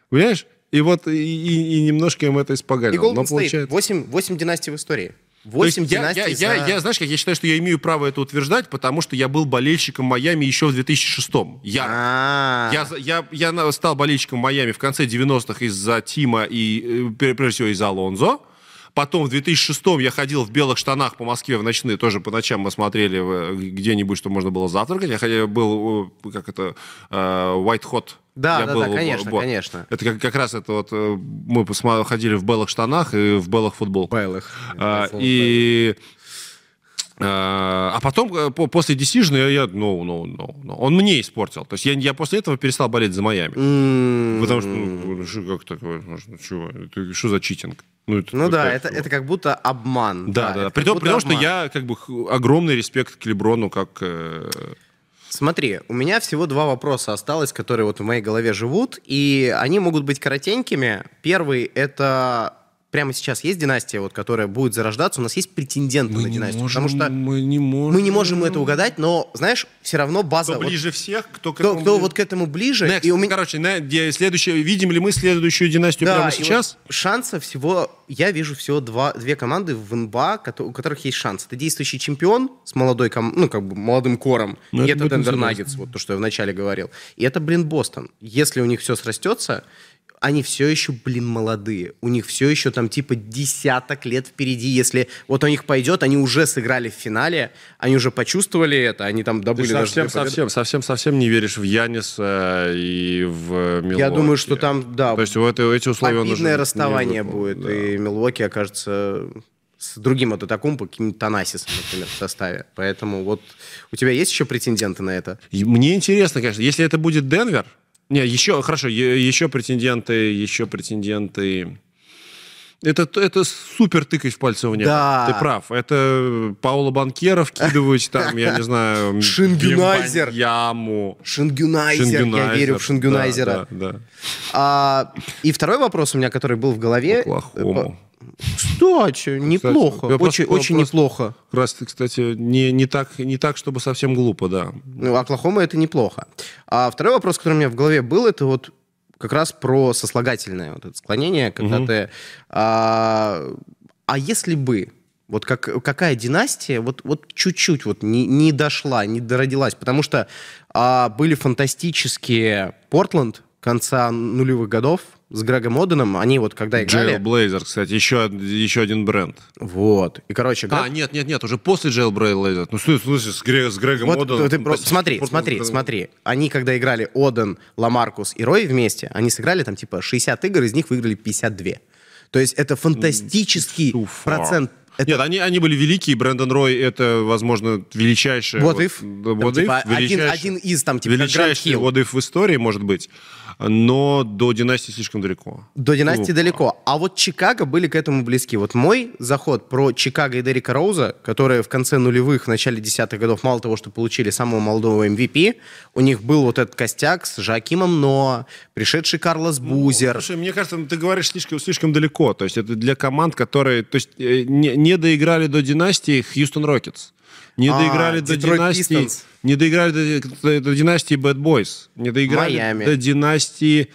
[SPEAKER 2] Понимаешь? И вот и, и, и немножко им это испоганило. И
[SPEAKER 1] Golden получается... 8, 8 династий в истории. 8 династий
[SPEAKER 2] я, я, за... я, я, знаешь, как я считаю, что я имею право это утверждать, потому что я был болельщиком Майами еще в 2006 я, а. я, я, я стал болельщиком Майами в конце 90-х из-за Тима и, э, прежде всего, из-за Алонзо. Потом в 2006 я ходил в белых штанах по Москве в ночные, тоже по ночам мы смотрели э, где-нибудь, что можно было завтракать. Я ходил, был, э, как это, White Hot
[SPEAKER 1] да, я да, был, да, конечно, бо... конечно.
[SPEAKER 2] Это как, как раз это вот э, мы ходили в белых штанах и в белых футболках.
[SPEAKER 1] Белых.
[SPEAKER 2] А, и а, а потом, э, после Decision, я, ну, ну, ну, ну, он мне испортил. То есть я, я после этого перестал болеть за Майами. Mm-hmm. Потому что, ну, что, как такое, ну, чего, это, что за читинг?
[SPEAKER 1] Ну, это, ну да, это, это как будто обман.
[SPEAKER 2] Да, да, да. При том, при том что я как бы огромный респект к Леброну как... Э,
[SPEAKER 1] Смотри, у меня всего два вопроса осталось, которые вот в моей голове живут, и они могут быть коротенькими. Первый — это прямо сейчас есть династия, вот, которая будет зарождаться, у нас есть претенденты мы на династию.
[SPEAKER 2] Можем,
[SPEAKER 1] потому что
[SPEAKER 2] мы не можем.
[SPEAKER 1] Мы не можем это угадать, но, знаешь, все равно база...
[SPEAKER 2] Кто вот, ближе всех, кто
[SPEAKER 1] к этому... Кто, кто вот к этому ближе.
[SPEAKER 2] Next. И у меня... Короче, на, следующее, видим ли мы следующую династию да, прямо сейчас?
[SPEAKER 1] Вот шансов всего... Я вижу всего два, две команды в НБА, у которых есть шанс. Это действующий чемпион с молодой, ком... ну, как бы молодым кором. Ну, и это, это Денвер Наггетс, вот то, что я вначале говорил. И это, блин, Бостон. Если у них все срастется, они все еще, блин, молодые. У них все еще там типа десяток лет впереди. Если вот у них пойдет, они уже сыграли в финале, они уже почувствовали это, они там добыли... Ты
[SPEAKER 2] совсем, совсем, совсем, совсем не веришь в Яниса и в Милуоки.
[SPEAKER 1] Я думаю, что там, да,
[SPEAKER 2] То есть в это, эти условия
[SPEAKER 1] уже расставание будет, да. и Милуоки окажется с другим вот Атакумпо, каким-нибудь Танасисом, например, в составе. Поэтому вот у тебя есть еще претенденты на это?
[SPEAKER 2] Мне интересно, конечно, если это будет Денвер, не, еще, хорошо, еще претенденты, еще претенденты... это, это супер тыкать в пальцы в небо. Да. Ты прав. Это Паоло Банкеро вкидывать, там, я не знаю...
[SPEAKER 1] Шингюнайзер.
[SPEAKER 2] Яму.
[SPEAKER 1] Шингюнайзер. Я верю в Шингюнайзера. Да, да, А, и второй вопрос у меня, который был в голове.
[SPEAKER 2] Оклахому.
[SPEAKER 1] Кстати, неплохо. Кстати, очень, просто, очень просто, неплохо.
[SPEAKER 2] Раз, кстати, не, не, так, не так, чтобы совсем глупо, да.
[SPEAKER 1] Ну, Оклахома это неплохо. А второй вопрос, который у меня в голове был, это вот как раз про сослагательное вот это склонение, когда угу. ты... А, а если бы вот как, какая династия вот, вот чуть-чуть вот не, не дошла, не дородилась? Потому что а, были фантастические Портленд конца нулевых годов, с Грегом Оденом, они вот когда играли...
[SPEAKER 2] Jailblazer, кстати, еще, еще один бренд.
[SPEAKER 1] Вот. И, короче...
[SPEAKER 2] Грег... А, нет, нет, нет, уже после Jailblazer. Ну, в смысле, с, Грег, с Грегом вот, Оденом...
[SPEAKER 1] Ты, просто, смотри, смотри, смотри. Они, когда играли Оден, Ламаркус и Рой вместе, они сыграли там типа 60 игр, из них выиграли 52. То есть это фантастический процент
[SPEAKER 2] это... Нет, они, они были великие. Брэндон Рой это, возможно, величайший...
[SPEAKER 1] What if? Вот,
[SPEAKER 2] what if?
[SPEAKER 1] Типа, один, один из там, типа,
[SPEAKER 2] Величайший what if в истории, может быть но до династии слишком далеко.
[SPEAKER 1] До династии Глупо. далеко. А вот Чикаго были к этому близки. Вот мой заход про Чикаго и Дерека Роуза, которые в конце нулевых, в начале десятых годов, мало того, что получили самого молодого MVP, у них был вот этот костяк с Жакимом Но, пришедший Карлос ну, Бузер. Ну,
[SPEAKER 2] слушай, мне кажется, ты говоришь слишком, слишком далеко. То есть это для команд, которые то есть, э, не, не доиграли до династии Хьюстон Рокетс. Не а, доиграли до династии. Не доиграли до, до династии Bad Boys. Не доиграли Майами. до династии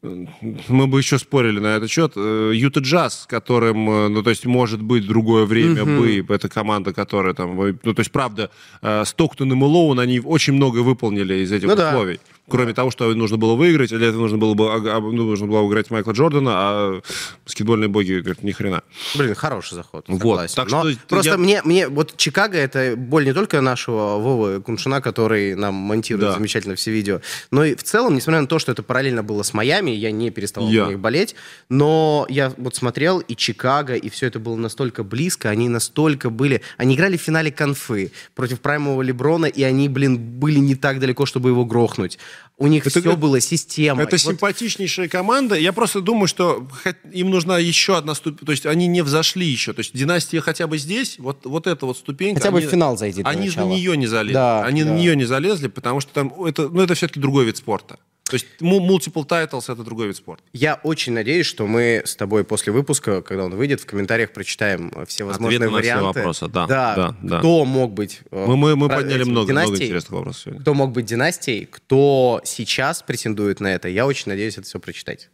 [SPEAKER 2] мы бы еще спорили на этот счет. Э, Юта Джаз, которым, э, ну, то есть, может быть, другое время бы, это команда, которая там, ну, то есть, правда, э, Стоктон и Мэлоун, они очень много выполнили из этих ну, условий. Да. Кроме того, что нужно было выиграть, для этого нужно было бы ну, нужно было играть Майкла Джордана, а баскетбольные боги говорят, ни хрена.
[SPEAKER 1] Блин, хороший заход.
[SPEAKER 2] Вот.
[SPEAKER 1] Так Но что просто я... мне, мне, вот Чикаго это боль не только нашего Вовы Куншина, который нам монтирует да. замечательно все видео, но и в целом, несмотря на то, что это параллельно было с Майами, я не переставал я. на них болеть, но я вот смотрел и Чикаго, и все это было настолько близко, они настолько были... Они играли в финале конфы против праймового Леброна, и они, блин, были не так далеко, чтобы его грохнуть. У них это, все было система.
[SPEAKER 2] Это вот. симпатичнейшая команда. Я просто думаю, что им нужна еще одна ступень. То есть они не взошли еще. То есть династия хотя бы здесь, вот, вот эта вот ступенька.
[SPEAKER 1] Хотя бы они, в финал зайти
[SPEAKER 2] Они начала. на нее не залезли. Да, они да. на нее не залезли, потому что там это, ну, это все-таки другой вид спорта. То есть multiple titles — это другой вид спорта.
[SPEAKER 1] Я очень надеюсь, что мы с тобой после выпуска, когда он выйдет, в комментариях прочитаем все возможные Ответы варианты. На все
[SPEAKER 2] вопросы, да.
[SPEAKER 1] Да, да кто да. мог быть...
[SPEAKER 2] Э, мы, мы, мы подняли много, много интересных вопросов сегодня.
[SPEAKER 1] Кто мог быть династией, кто сейчас претендует на это. Я очень надеюсь это все прочитать.